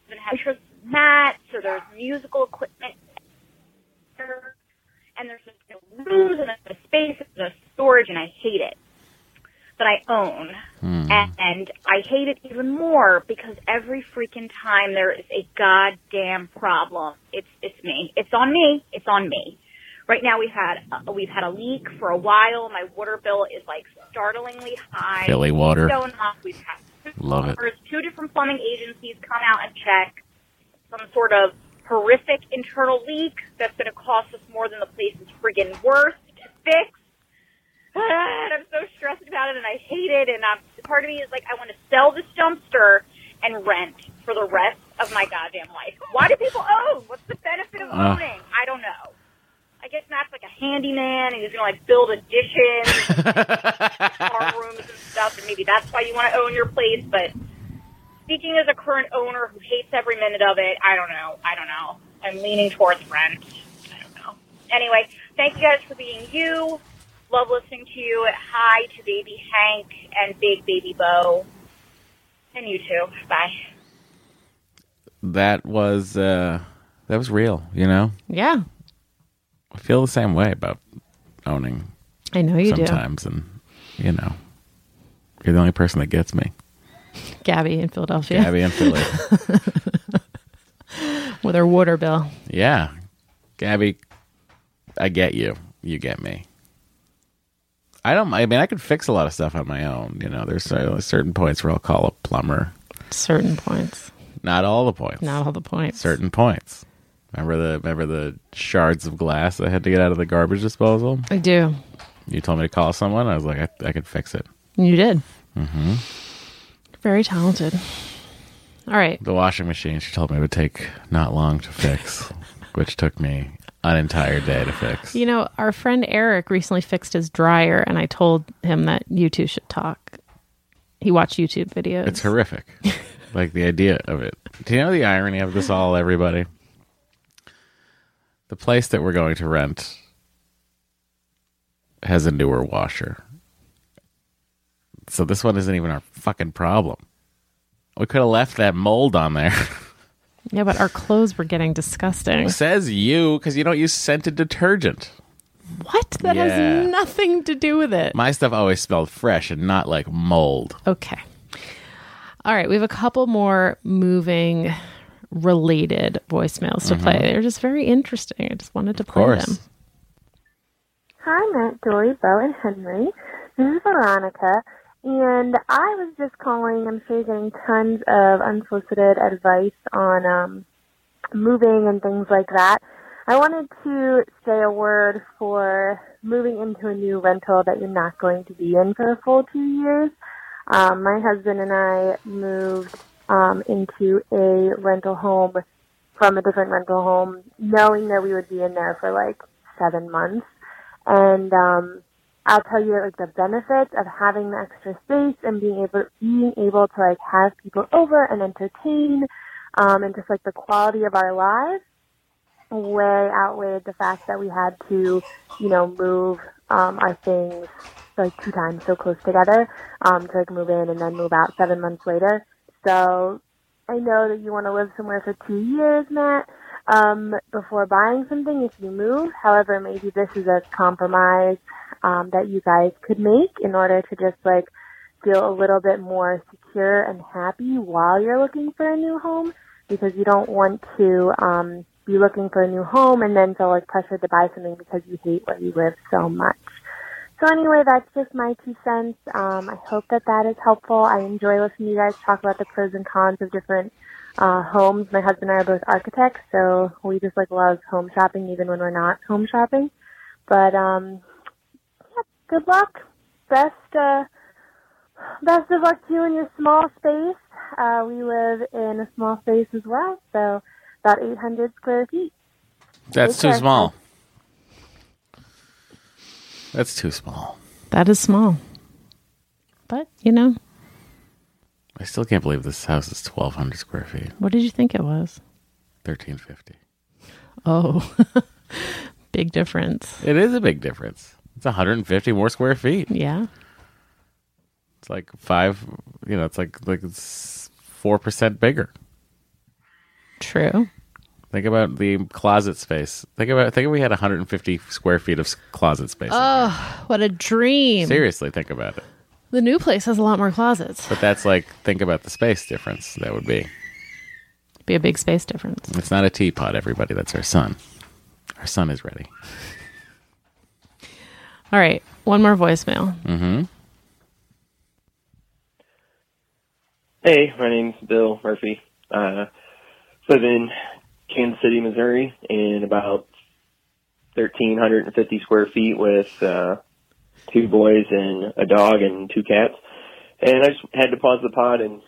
husband interest in that, so there's musical equipment and there's no rooms and there's no space, there's no storage, and I hate it. But I own. And, and I hate it even more because every freaking time there is a goddamn problem, it's it's me. It's on me. It's on me. Right now we've had uh, we've had a leak for a while. My water bill is like startlingly high. Philly water. Going up. We've had two Love it. Two different plumbing agencies come out and check some sort of horrific internal leak that's going to cost us more than the place is friggin' worth to fix. <sighs> and I'm so stressed about it, and I hate it. And um, part of me is like, I want to sell this dumpster and rent for the rest of my goddamn life. Why do people own? What's the benefit of Uh. owning? I don't know. I guess Matt's like a handyman, and he's gonna like build additions, bar <laughs> rooms and stuff, and maybe that's why you want to own your place. But speaking as a current owner who hates every minute of it, I don't know. I don't know. I'm leaning towards rent. I don't know. Anyway, thank you guys for being you. Love listening to you. Hi to baby Hank and big baby Bo. And you too. Bye. that was uh, that was real. You know, Yeah, I feel the same way about owning I know you do. sometimes, and you know, you're the only person that gets me. Gabby in Philadelphia Gabby and Philly. <laughs> with her water bill. yeah, Gabby, I get you. You get me. I don't. I mean, I could fix a lot of stuff on my own. You know, there's cer- certain points where I'll call a plumber. Certain points, Not all the points. not all the points. certain points. Remember the remember the shards of glass I had to get out of the garbage disposal? I do. You told me to call someone. I was like, I, I could fix it. You did. Mm-hmm. Very talented. All right. The washing machine. She told me it would take not long to fix, <laughs> which took me an entire day to fix. You know, our friend Eric recently fixed his dryer, and I told him that you two should talk. He watched YouTube videos. It's horrific. <laughs> like the idea of it. Do you know the irony of this all, everybody? The place that we're going to rent has a newer washer. So this one isn't even our fucking problem. We could have left that mold on there. <laughs> Yeah, but our clothes were getting disgusting. Says you because you don't use scented detergent. What? That Yeah. has nothing to do with it. My stuff always smelled fresh and not like mold. Okay. All right. We have a couple more moving related voicemails to play. They're just very interesting. I just wanted to Mm-hmm. Of play course. them. Hi, Matt, Dory, Bo, and Henry. This is Veronica, and I was just calling. I'm sure you're getting tons of unsolicited advice on um, moving and things like that. I wanted to say a word for moving into a new rental that you're not going to be in for a full two years. Um, my husband and I moved um, into a rental home from a different rental home, knowing that we would be in there for like seven months. And um, I'll tell you like the benefits of having the extra space and being able being able to like have people over and entertain, um, and just like the quality of our lives way outweighed the fact that we had to, you know, move um, our things like two times so close together um, to like move in and then move out seven months later. So I know that you want to live somewhere for two years, Matt, um, before buying something if you move. However, maybe this is a compromise um, that you guys could make in order to just like feel a little bit more secure and happy while you're looking for a new home because you don't want to um, be looking for a new home and then feel like pressured to buy something because you hate where you live so much. So anyway, that's just my two cents. Um, I hope that that is helpful. I enjoy listening to you guys talk about the pros and cons of different uh, homes. My husband and I are both architects, so we just like love home shopping even when we're not home shopping. But um, yeah, good luck. Best uh, best of luck to you in your small space. Uh, we live in a small space as well, so about 800 square feet. That's Take too care. small. That's too small. That is small. But, you know, I still can't believe this house is 1,200 square feet. what did you think it was? 1350. Oh, <laughs> big difference. It is a big difference. It's 150 more square feet. Yeah. It's like five, you know, it's like like it's 4% bigger. True. Think about the closet space. Think about think if we had 150 square feet of closet space. Oh, what a dream. Seriously, think about it. The new place has a lot more closets. But that's like think about the space difference that would be. Be a big space difference. It's not a teapot, everybody. That's our son. Our son is ready. All right. One more voicemail. Mm-hmm. Hey, my name's Bill Murphy. Uh, live in Kansas City, Missouri, in about 1,350 square feet with uh, two boys and a dog and two cats. And I just had to pause the pod and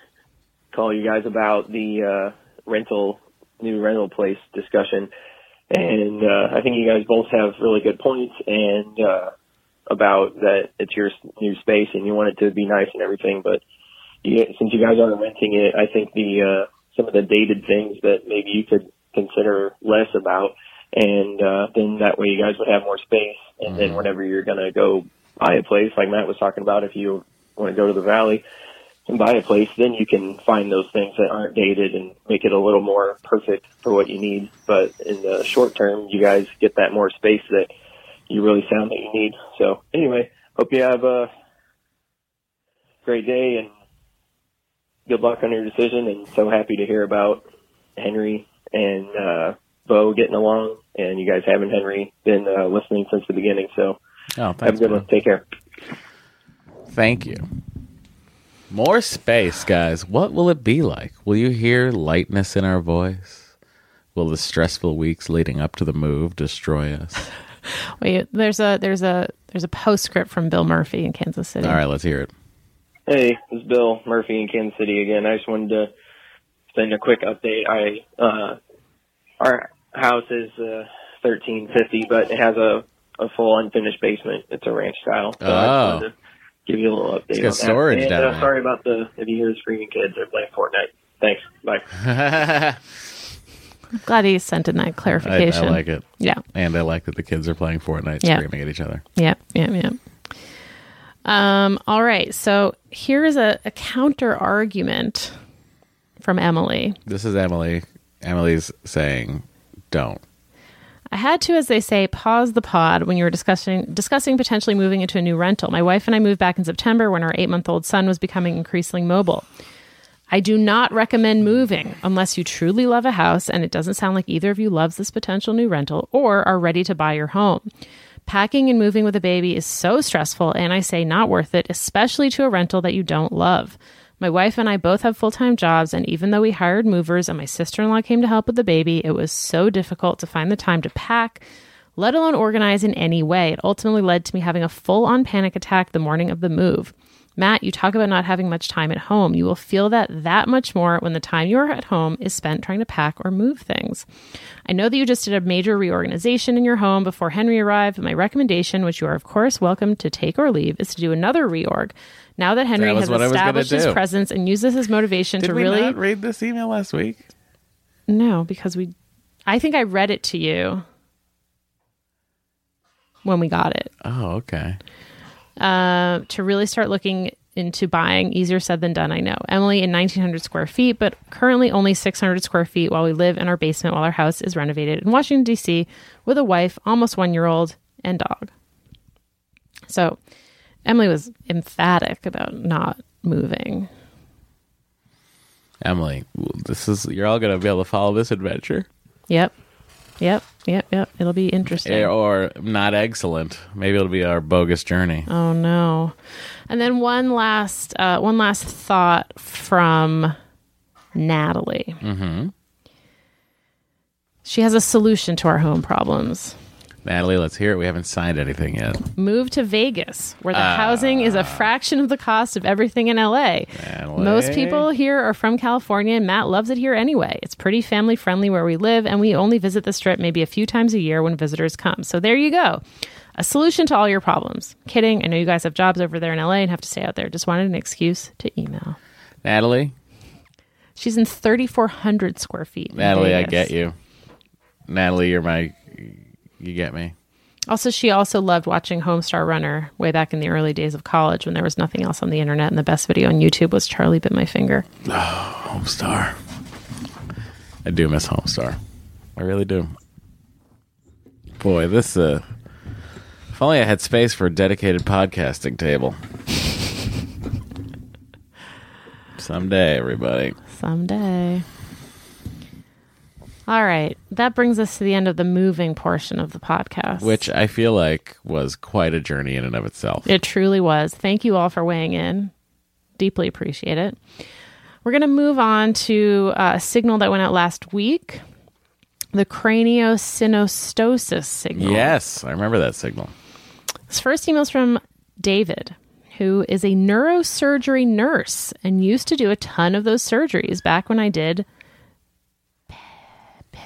call you guys about the uh, rental, new rental place discussion. And uh, I think you guys both have really good points and uh, about that it's your new space and you want it to be nice and everything, but you, since you guys aren't renting it, I think the uh, some of the dated things that maybe you could consider less about, and uh, then that way you guys would have more space. And then whenever you're gonna go buy a place, like Matt was talking about, if you want to go to the valley and buy a place, then you can find those things that aren't dated and make it a little more perfect for what you need. But in the short term, you guys get that more space that you really sound that you need. So anyway, hope you have a great day and good luck on your decision, and so happy to hear about Henry and uh, Bo getting along, and you guys having Henry been uh, listening since the beginning. So Oh, have a good man. one. Take care. Thank you. More space, guys. What will it be like? Will you hear lightness in our voice? Will the stressful weeks leading up to the move destroy us? <laughs> Wait, there's a there's a there's a postscript from Bill Murphy in Kansas City. All right, let's hear it. Hey, this is Bill Murphy in Kansas City again. I just wanted to send a quick update. I uh, our house is uh, thirteen fifty, but it has a a full unfinished basement. It's a ranch style. So I just Oh. wanted to give you a little update. It's got on that. storage and, down uh. Sorry about the if you hear the screaming kids. They're playing Fortnite. Thanks. Bye. <laughs> Glad he sent in that clarification. I like it. Yeah. And I like that the kids are playing Fortnite Yeah. screaming at each other. Yep, yep, yep. Um, all right. So here is a, a counter argument from Emily. This is Emily. Emily's saying, don't. I had to, as they say, pause the pod when you were discussing discussing potentially moving into a new rental. My wife and I moved back in September when our eight month old son was becoming increasingly mobile. I do not recommend moving unless you truly love a house and it doesn't sound like either of you loves this potential new rental or are ready to buy your home. Packing and moving with a baby is so stressful and I say not worth it, especially to a rental that you don't love. My wife and I both have full time jobs, and even though we hired movers and my sister in law came to help with the baby, it was so difficult to find the time to pack, let alone organize in any way. It ultimately led to me having a full on panic attack the morning of the move. Matt, you talk about not having much time at home. You will feel that that much more when the time you are at home is spent trying to pack or move things. I know that you just did a major reorganization in your home before Henry arrived, but my recommendation, which you are of course welcome to take or leave, is to do another reorg. Now that Henry That was has what I was gonna established his do. presence and uses this as motivation Did to we really not read this email last week? no, because we I think I read it to you when we got it. Oh, okay. uh, to really start looking into buying. Easier said than done, I know. Emily in 1900 square feet, but currently only 600 square feet while we live in our basement while our house is renovated in Washington, D.C., with a wife, almost one year old, and dog. So Emily was emphatic about not moving. Emily, this is you're all gonna be able to follow this adventure. Yep. Yep. Yep. Yep. It'll be interesting. Eh, Or not excellent. Maybe it'll be our bogus journey. Oh no. And then one last uh, one last thought from Natalie. Mm-hmm. She has a solution to our home problems. Natalie, let's hear it. We haven't signed anything yet. Move to Vegas, where the housing is a ah. fraction of the cost of everything in LA. Natalie. Most people here are from California, and Matt loves it here anyway. It's pretty family friendly where we live, and we only visit the strip maybe a few times a year when visitors come. So there you go. A solution to all your problems. Kidding. I know you guys have jobs over there in LA and have to stay out there. Just wanted an excuse to email. Natalie, She's in 3,400 square feet. Natalie, I get you. Natalie, you're my, you get me. Also, she also loved watching Homestar Runner way back in the early days of college when there was nothing else on the internet, and the best video on YouTube was Charlie Bit My Finger. Oh, <sighs> Homestar. I do miss Homestar. I really do. Boy, this uh if only I had space for a dedicated podcasting table. <laughs> Someday, everybody. Someday. All right. That brings us to the end of the moving portion of the podcast. Which I feel like was quite a journey in and of itself. it truly was. Thank you all for weighing in. Deeply appreciate it. We're going to move on to uh, a signal that went out last week the craniosynostosis signal. Yes, I remember that signal. This first email is from David, who is a neurosurgery nurse and used to do a ton of those surgeries back when I did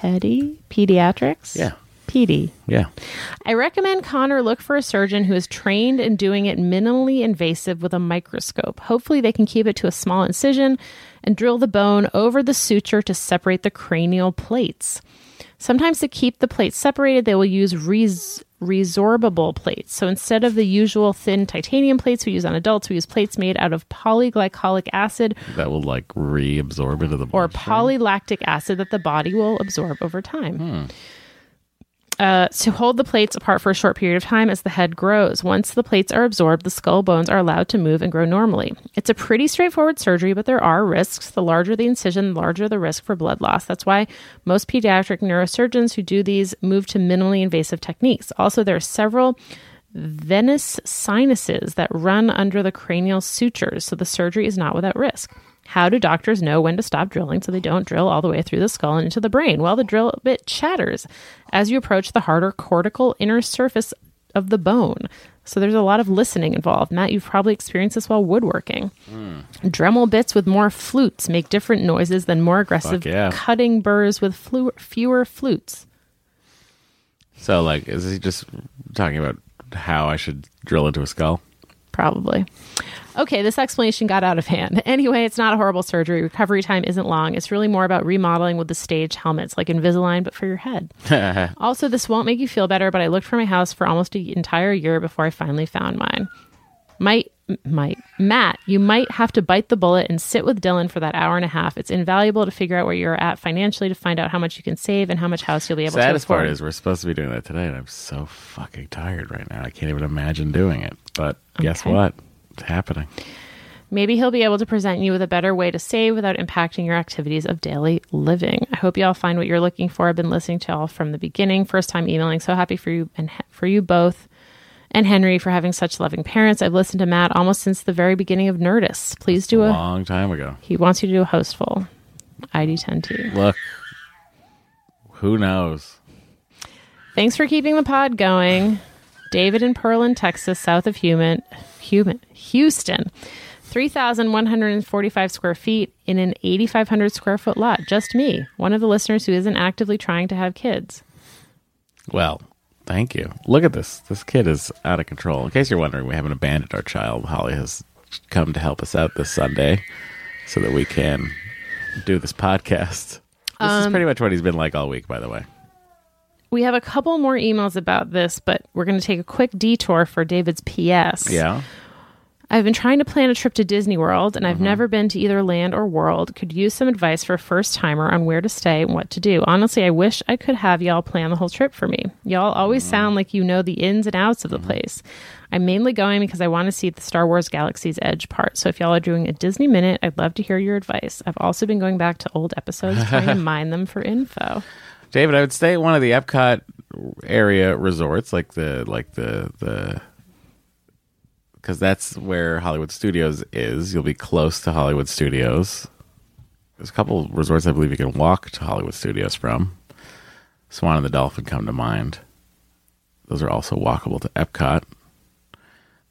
pedi pediatrics. Yeah. Pedi. Yeah. I recommend Connor look for a surgeon who is trained in doing it minimally invasive with a microscope. Hopefully, they can keep it to a small incision and drill the bone over the suture to separate the cranial plates. Sometimes, to keep the plates separated, they will use res- resorbable plates. So instead of the usual thin titanium plates we use on adults, we use plates made out of polyglycolic acid That will like reabsorb into the or bloodstream. polylactic acid that the body will absorb over time. Hmm. Uh, to hold the plates apart for a short period of time as the head grows. Once the plates are absorbed, the skull bones are allowed to move and grow normally. It's a pretty straightforward surgery, but there are risks. The larger the incision, the larger the risk for blood loss. That's why most pediatric neurosurgeons who do these move to minimally invasive techniques. Also, there are several venous sinuses that run under the cranial sutures, so the surgery is not without risk. How do doctors know when to stop drilling so they don't drill all the way through the skull and into the brain? Well, the drill bit chatters as you approach the harder cortical inner surface of the bone. So there's a lot of listening involved. Matt, you've probably experienced this while woodworking. Dremel bits with more flutes make different noises than more aggressive yeah. cutting burrs with flu- fewer flutes. So, like, is he just talking about how I should drill into a skull? Probably. Okay, this explanation got out of hand. <laughs> Anyway, it's not a horrible surgery. Recovery time isn't long. It's really more about remodeling with the stage helmets, like Invisalign, but for your head. <laughs> also, this won't make you feel better, but I looked for my house for almost an entire year before I finally found mine. Might, might, Matt, you might have to bite the bullet and sit with Dylan for that hour and a half. It's invaluable to figure out where you're at financially to find out how much you can save and how much house you'll be able Saddest to afford. part is we're supposed to be doing that today, and I'm so fucking tired right now. I can't even imagine doing it. But guess what? It's happening. Maybe he'll be able to present you with a better way to save without impacting your activities of daily living. I hope you all find what you're looking for. I've been listening to all from the beginning, first time emailing. So happy for you and he- for you both and Henry for having such loving parents. I've listened to Matt almost since the very beginning of Nerdist. Please do A a. long time ago. He wants you to do a hostful. ID10T. Look, who knows? Thanks for keeping the pod going. David in Pearland, Texas, south of Human, Human, Houston. 3,145 square feet in an 8,500 square foot lot. Just me, one of the listeners who isn't actively trying to have kids. Well, thank you. Look at this. This kid is out of control. In case you're wondering, we haven't abandoned our child. Holly has come to help us out this Sunday so that we can do this podcast. This is Um, pretty much what he's been like all week, by the way. We have a couple more emails about this, but we're going to take a quick detour for David's PS. Yeah. I've been trying to plan a trip to Disney World, and I've mm-hmm. never been to either land or world. Could use some advice for a first timer on where to stay and what to do. Honestly, I wish I could have y'all plan the whole trip for me. Y'all always mm-hmm. sound like you know the ins and outs of the mm-hmm. place. I'm mainly going because I want to see the Star Wars Galaxy's Edge part. So if y'all are doing a Disney minute, I'd love to hear your advice. I've also been going back to old episodes trying to <laughs> mine them for info. David, I would stay at one of the Epcot area resorts, like the like the the because that's where Hollywood Studios is. You'll be close to Hollywood Studios. There's a couple resorts I believe you can walk to Hollywood Studios from. Swan and the Dolphin come to mind. Those are also walkable to Epcot.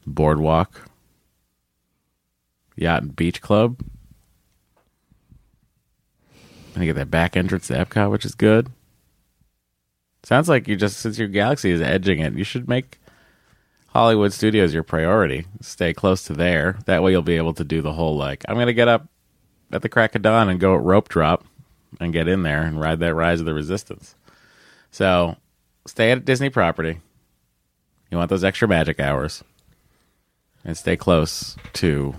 Boardwalk. Yacht and Beach Club. And you get that back entrance to Epcot, which is good. Sounds like you just since your galaxy is edging it, you should make Hollywood Studios your priority. Stay close to there. That way you'll be able to do the whole like I'm gonna get up at the crack of dawn and go at rope drop and get in there and ride that rise of the resistance. So stay at a Disney property. You want those extra magic hours. And stay close to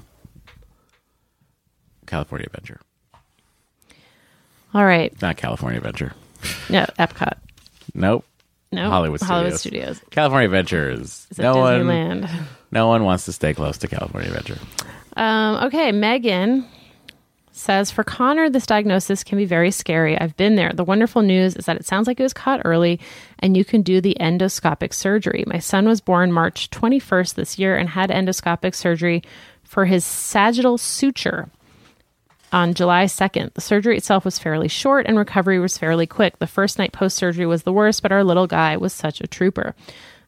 California Adventure. All right. Not California Adventure. No, Epcot. Nope. No. Hollywood Hollywood Studios. Studios. California Adventure is, Is at no one. Disneyland. <laughs> No one wants to stay close to California Adventure. Um, okay, Megan says for Connor, this diagnosis can be very scary. I've been there. The wonderful news is that it sounds like it was caught early and you can do the endoscopic surgery. My son was born March 21st this year and had endoscopic surgery for his sagittal suture on July 2nd. The surgery itself was fairly short and recovery was fairly quick. The first night post surgery was the worst, but our little guy was such a trooper.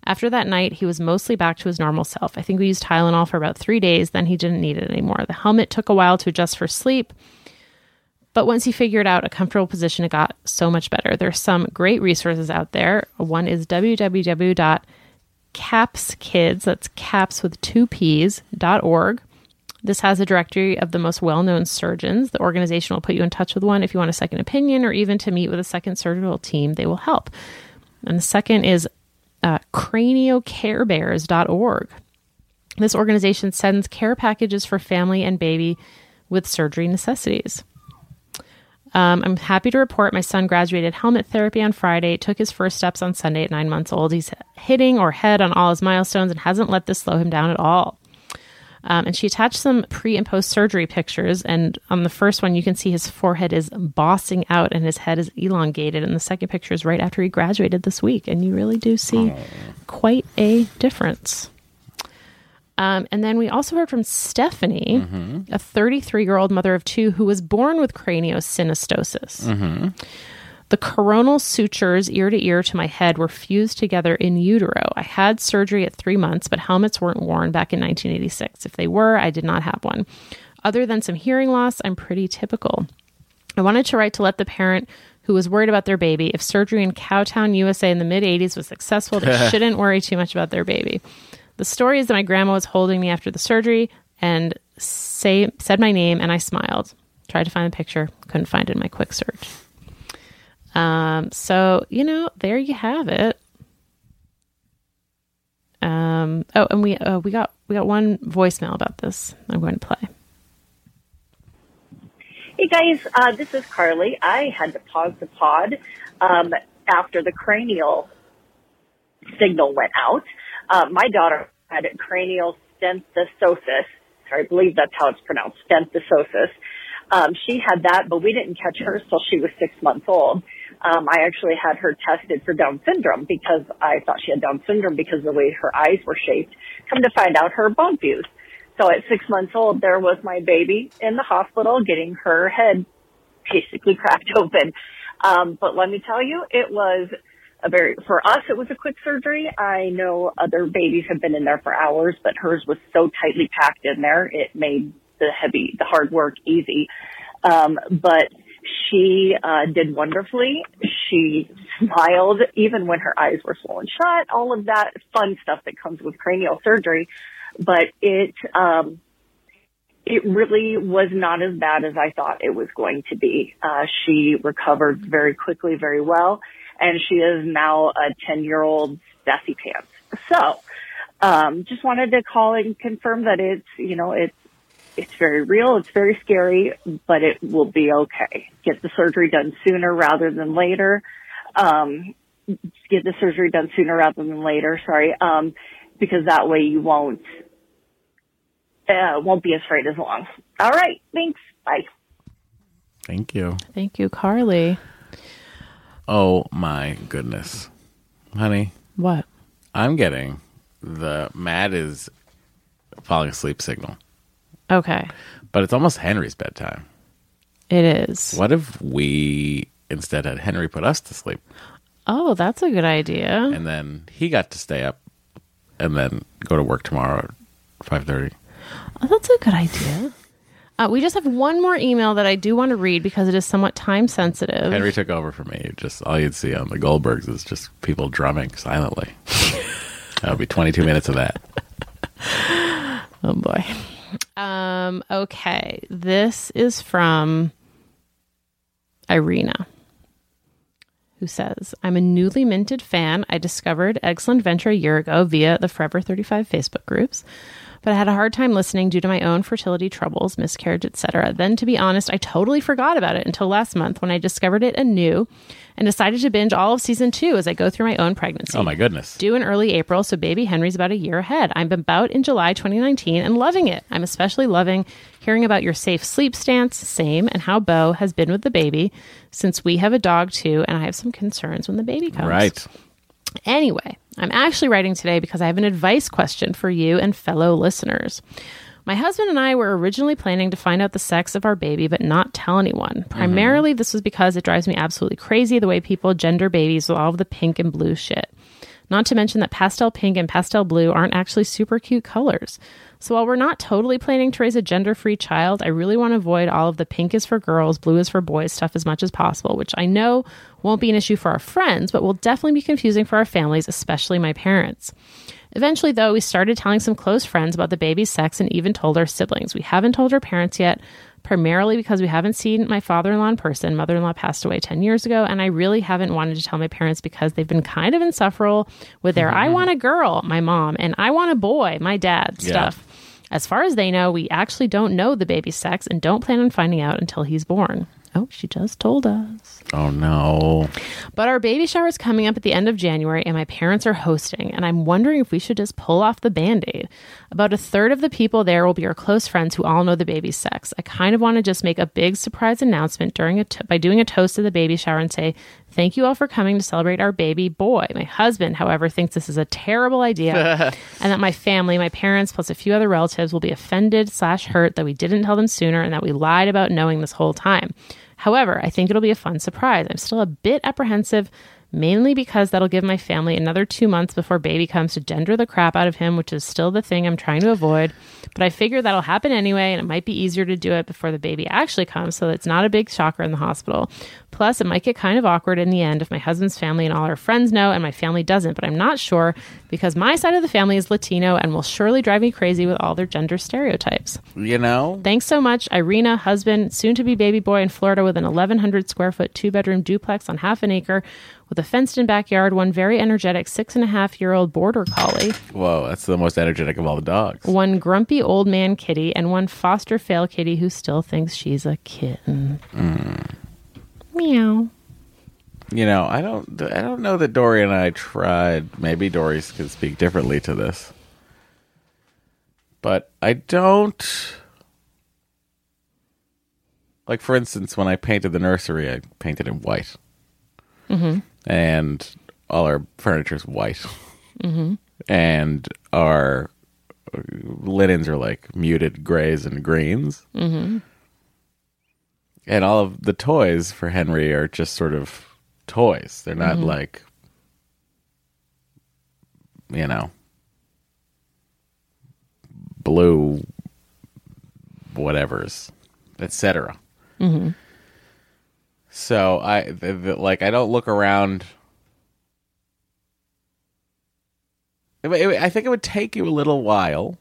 After that night, he was mostly back to his normal self. I think we used Tylenol for about three days, then he didn't need it anymore. The helmet took a while to adjust for sleep, but once he figured out a comfortable position, it got so much better. There's some great resources out there. One is www.cappskids, that's caps with two P's, dot org. This has a directory of the most well known surgeons. The organization will put you in touch with one if you want a second opinion or even to meet with a second surgical team. They will help. And the second is uh, craniocarebears.org. This organization sends care packages for family and baby with surgery necessities. Um, I'm happy to report my son graduated helmet therapy on Friday, took his first steps on Sunday at nine months old. He's hitting or head on all his milestones and hasn't let this slow him down at all. Um, and she attached some pre and post surgery pictures. And on the first one, you can see his forehead is bossing out and his head is elongated. And the second picture is right after he graduated this week. And you really do see quite a difference. Um, and then we also heard from Stephanie, a 33 year old mother of two who was born with craniosynostosis. The coronal sutures ear to ear to my head were fused together in utero. I had surgery at three months, but helmets weren't worn back in 1986. If they were, I did not have one. Other than some hearing loss, I'm pretty typical. I wanted to write to let the parent who was worried about their baby if surgery in Cowtown, USA in the mid 80s was successful, they <laughs> shouldn't worry too much about their baby. The story is that my grandma was holding me after the surgery and say, said my name, and I smiled. Tried to find the picture, couldn't find it in my quick search. Um, so you know, there you have it. Um, oh, and we uh, we got we got one voicemail about this. I'm going to play. Hey guys, uh, this is Carly. I had to pause the pod um, after the cranial signal went out. Uh, my daughter had cranial stenthosis. Sorry, I believe that's how it's pronounced, stenthosis. Um, she had that, but we didn't catch her till she was six months old. Um, I actually had her tested for Down syndrome because I thought she had Down syndrome because of the way her eyes were shaped. Come to find out, her bone fused. So at six months old, there was my baby in the hospital getting her head basically <laughs> cracked open. Um, but let me tell you, it was a very, for us, it was a quick surgery. I know other babies have been in there for hours, but hers was so tightly packed in there, it made the heavy, the hard work easy. Um, but she, uh, did wonderfully. She smiled even when her eyes were swollen shut, all of that fun stuff that comes with cranial surgery. But it, um, it really was not as bad as I thought it was going to be. Uh, she recovered very quickly, very well, and she is now a 10 year old Bessie Pants. So, um, just wanted to call and confirm that it's, you know, it's, it's very real, it's very scary, but it will be okay. Get the surgery done sooner rather than later. Um, get the surgery done sooner rather than later, sorry, um, because that way you won't, uh, won't be as afraid as long. All right. Thanks. Bye. Thank you. Thank you, Carly. Oh my goodness. Honey, What? I'm getting the Matt is falling asleep signal, Okay, but it's almost Henry's bedtime. it is. What if we instead had Henry put us to sleep Oh, that's a good idea. and then he got to stay up and then go to work tomorrow at 5:30? Oh, that's a good idea. Uh, we just have one more email that I do want to read because it is somewhat time sensitive. Henry took over for me. Just all you'd see on the Goldbergs is just people drumming silently. <laughs> That'll be 22 minutes of that. Oh boy. Um, okay. This is from Irina, who says, I'm a newly minted fan. I discovered Excellent Adventure a year ago via the Forever 35 Facebook groups, but I had a hard time listening due to my own fertility troubles, miscarriage, etc. Then, to be honest, I totally forgot about it until last month when I discovered it anew and decided to binge all of season two as I go through my own pregnancy Oh my goodness. due in early April, so baby Henry's about a year ahead. I'm about in July 2019 and loving it. I'm especially loving hearing about your safe sleep stance, same, and how Bo has been with the baby since we have a dog too, and I have some concerns when the baby comes. Right. Anyway, I'm actually writing today because I have an advice question for you and fellow listeners. My husband and I were originally planning to find out the sex of our baby but not tell anyone. Mm-hmm. Primarily, this was because it drives me absolutely crazy the way people gender babies with all of the pink and blue shit. Not to mention that pastel pink and pastel blue aren't actually super cute colors. So while we're not totally planning to raise a gender free child, I really want to avoid all of the pink is for girls, blue is for boys stuff as much as possible, which I know won't be an issue for our friends, but will definitely be confusing for our families, especially my parents. Eventually, though, we started telling some close friends about the baby's sex and even told our siblings. We haven't told our parents yet, primarily because we haven't seen my father in law in person. Mother in law passed away 10 years ago, and I really haven't wanted to tell my parents because they've been kind of insufferable with their I mm-hmm. want a girl, my mom, and I want a boy, my dad Yeah. stuff. As far as they know, we actually don't know the baby's sex and don't plan on finding out until he's born. Oh, she just told us. Oh no. But our baby shower is coming up at the end of January, and my parents are hosting, and I'm wondering if we should just pull off the band aid. About a third of the people there will be our close friends who all know the baby's sex. I kind of want to just make a big surprise announcement during a t- by doing a toast at the baby shower and say, Thank you all for coming to celebrate our baby boy. My husband, however, thinks this is a terrible idea <laughs> and that my family, my parents, plus a few other relatives will be offended slash hurt that we didn't tell them sooner and that we lied about knowing this whole time. However, I think it'll be a fun surprise. I'm still a bit apprehensive, mainly because that'll give my family another two months before baby comes to gender the crap out of him, which is still the thing I'm trying to avoid. But I figure that'll happen anyway, and it might be easier to do it before the baby actually comes so it's not a big shocker in the hospital. Plus, it might get kind of awkward in the end if my husband's family and all our friends know and my family doesn't, but I'm not sure because my side of the family is Latino and will surely drive me crazy with all their gender stereotypes. You know? Thanks so much, Irina, husband, soon to be baby boy in Florida with an 1,100 square foot two bedroom duplex on half an acre with a fenced in backyard, one very energetic six and a half year old border collie, Whoa, that's the most energetic of all the dogs. one grumpy old man kitty, and one foster fail kitty who still thinks she's a kitten. Meow. You know, I don't I don't know that Dory and I tried. Maybe Dory could speak differently to this. But I don't like for instance when I painted the nursery, I painted in white. Mm-hmm. And all our furniture is white. And our linens are like muted grays and greens. Mm-hmm. and all of the toys for Henry are just sort of toys. They're not Mm-hmm. like you know blue whatever's etc. Mm-hmm. So I the, the, like I don't look around. It, it, I think it would take you a little while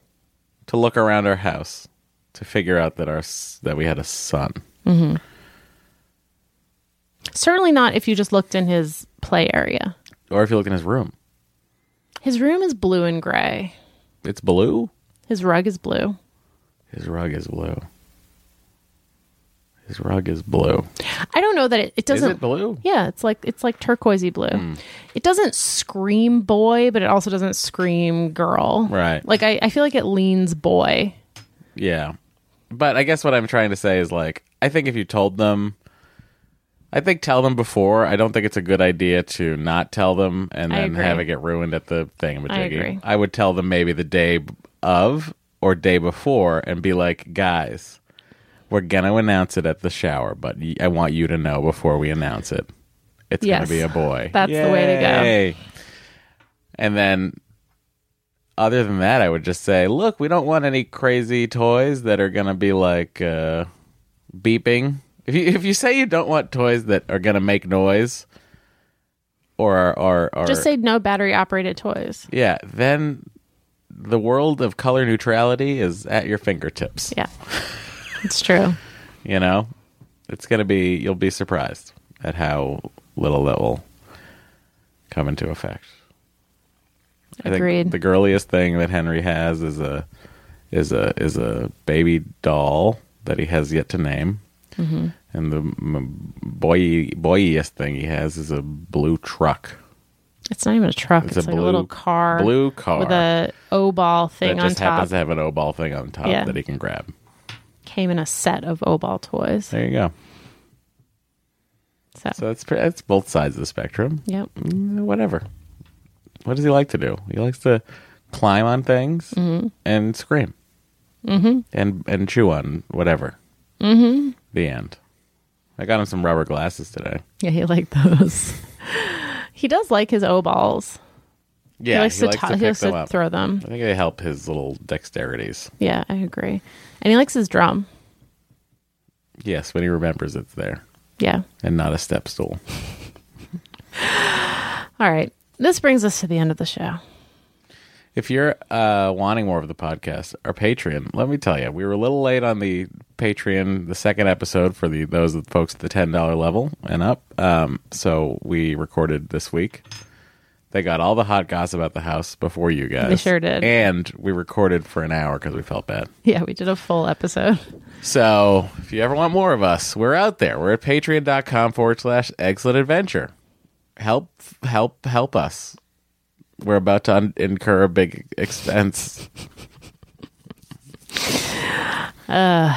to look around our house to figure out that our that we had a son. Mm-hmm. Certainly not if you just looked in his play area. Or if you look in his room, His room is blue and gray. it's blue. His rug is blue. His rug is blue. His rug is blue. I don't know that it, it Is doesn't. Is it blue? Yeah, it's like it's like turquoisey blue. Hmm. It doesn't scream boy, but it also doesn't scream girl. Right. Like I, I feel like it leans boy. Yeah. But I guess what I'm trying to say is like I think if you told them I think tell them before. I don't think it's a good idea to not tell them and I then agree. have it get ruined at the thing. I agree. I would tell them maybe the day of or day before and be like, guys, we're going to announce it at the shower, but y- I want you to know before we announce it. It's gonna be a boy. <laughs> That's the way to go. Yay. And then other than that, I would just say, look, we don't want any crazy toys that are going to be like uh, beeping. If you if you say you don't want toys that are going to make noise, or are, are, are Just say no battery operated toys. yeah, then the world of color neutrality is at your fingertips. Yeah, <laughs> it's true. You know, it's going to be. You'll be surprised at how little that will come into effect. I think the girliest thing that Henry has is a is a is a baby doll that he has yet to name, Mm-hmm. and the boy boyiest thing he has is a blue truck. It's not even a truck. It's It's, a like blue- a little car, blue car with a O ball thing on top. that on just top. happens to have an O ball thing on top Yeah. that he can grab. Came in a set of O ball toys. There you go. So, So that's pre- that's both sides of the spectrum. yep. Mm, whatever. What does he like to do? He likes to climb on things and scream mm-hmm. and and chew on whatever. Mm-hmm. The end. I got him some rubber glasses today. Yeah, he liked those. <laughs> he does like his O balls. Yeah, he likes to, to, he pick likes them to up. throw them. I think they help his little dexterities. Yeah, I agree. And he likes his drum. Yes, when he remembers it's there Yeah. and not a step stool. <laughs> All right. This brings us to the end of the show. If you're uh, wanting more of the podcast, our Patreon, let me tell you, we were a little late on the Patreon, the second episode for the those folks at the ten dollar level and up. Um, so we recorded this week. They got all the hot gossip about the house before you guys. They sure did. And we recorded for an hour because we felt bad. Yeah, we did a full episode. So if you ever want more of us, we're out there. We're at patreon.com forward slash excellent adventure. Help, help, help us. We're about to un- incur a big expense. <sighs> Uh,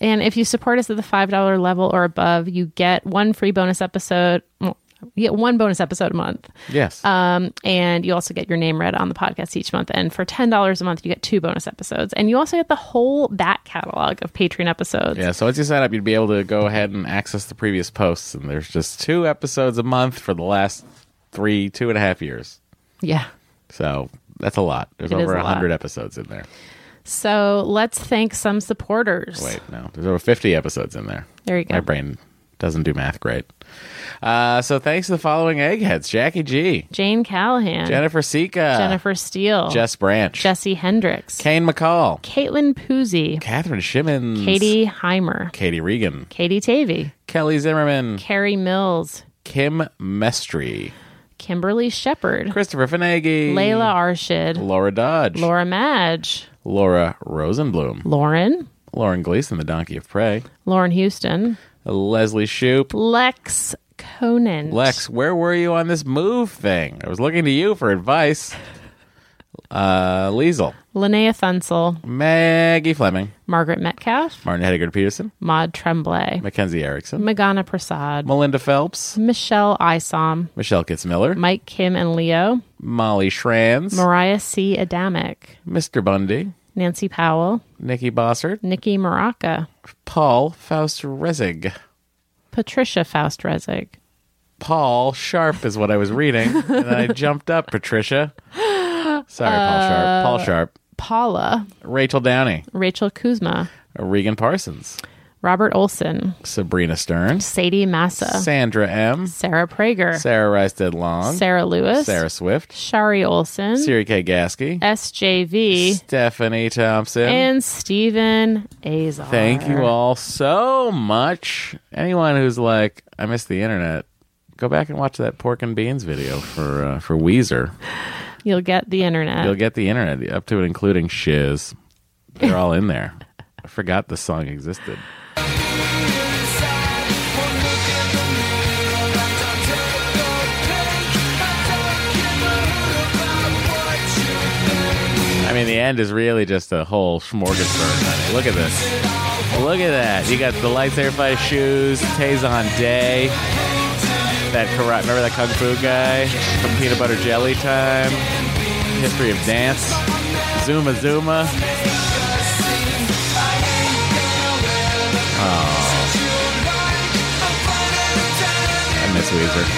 and if you support us at the $5 level or above, you get one free bonus episode. Well, you get one bonus episode a month. Yes. Um, and you also get your name read on the podcast each month. And for $10 a month, you get two bonus episodes. And you also get the whole back catalog of Patreon episodes. Yeah, so once you sign up, you'd be able to go ahead and access the previous posts. And there's just two episodes a month for the last three, two and a half years. Yeah. So that's a lot. There's It over a 100 episodes in there. So let's thank some supporters. Wait, no. There's over 50 episodes in there. There you go. My brain doesn't do math great. Uh, so thanks to the following eggheads Jackie G, Jane Callahan, Jennifer Sika, Jennifer Steele, Jess Branch, Jesse Hendricks, Kane McCall, Caitlin Poozy, Catherine Shimmons, Katie Heimer, Katie Regan, Katie Tavy, Kelly Zimmerman, Carrie Mills, Kim Mestry, Kimberly Shepard, Christopher Finagi, Layla Arshid, Laura Dodge, Laura Madge, Laura Rosenblum, Lauren, Lauren Gleason, the Donkey of Prey, Lauren Houston, Leslie Shoop. Lex Conan, Lex, where were you on this move thing? I was looking to you for advice. Uh, Liesel, Linnea Thunsell, Maggie Fleming, Margaret Metcalf, Martin Hedegaard Peterson, Maud Tremblay, Mackenzie Erickson, Magana Prasad, Melinda Phelps, Michelle Isom, Michelle Kitzmiller, Mike Kim and Leo, Molly Schranz, Mariah C. Adamic, Mr. Bundy, Nancy Powell, Nikki Bossert, Nikki Maraca, Paul Faust Rezig. Patricia Faust Rezig, Paul Sharp is what I was reading, and then I <laughs> jumped up, Patricia. Sorry, Paul uh, Sharp. Paul Sharp. Paula, Rachel Downey, Rachel Kuzma, Regan Parsons, Robert Olson, Sabrina Stern, Sadie Massa, Sandra M, Sarah Prager, Sarah Rice Long, Sarah Lewis, Sarah Swift, Shari Olson, Siri K. Gasky, SJV, Stephanie Thompson. and Stephen Azar. Thank you all so much. Anyone who's like, I miss the internet, go back and watch that pork and beans video for uh, for Weezer. You'll get the internet. You'll get the internet up to and including shiz. They're all in there. I forgot the song existed. End is really just a whole smorgasbord. honey. Look at this. Look at that. You got the lightsaber fight shoes, Tay Zonday, that karate. Remember that kung fu guy from Peanut Butter Jelly Time? History of Dance, Numa Numa. Oh. I miss Weezer.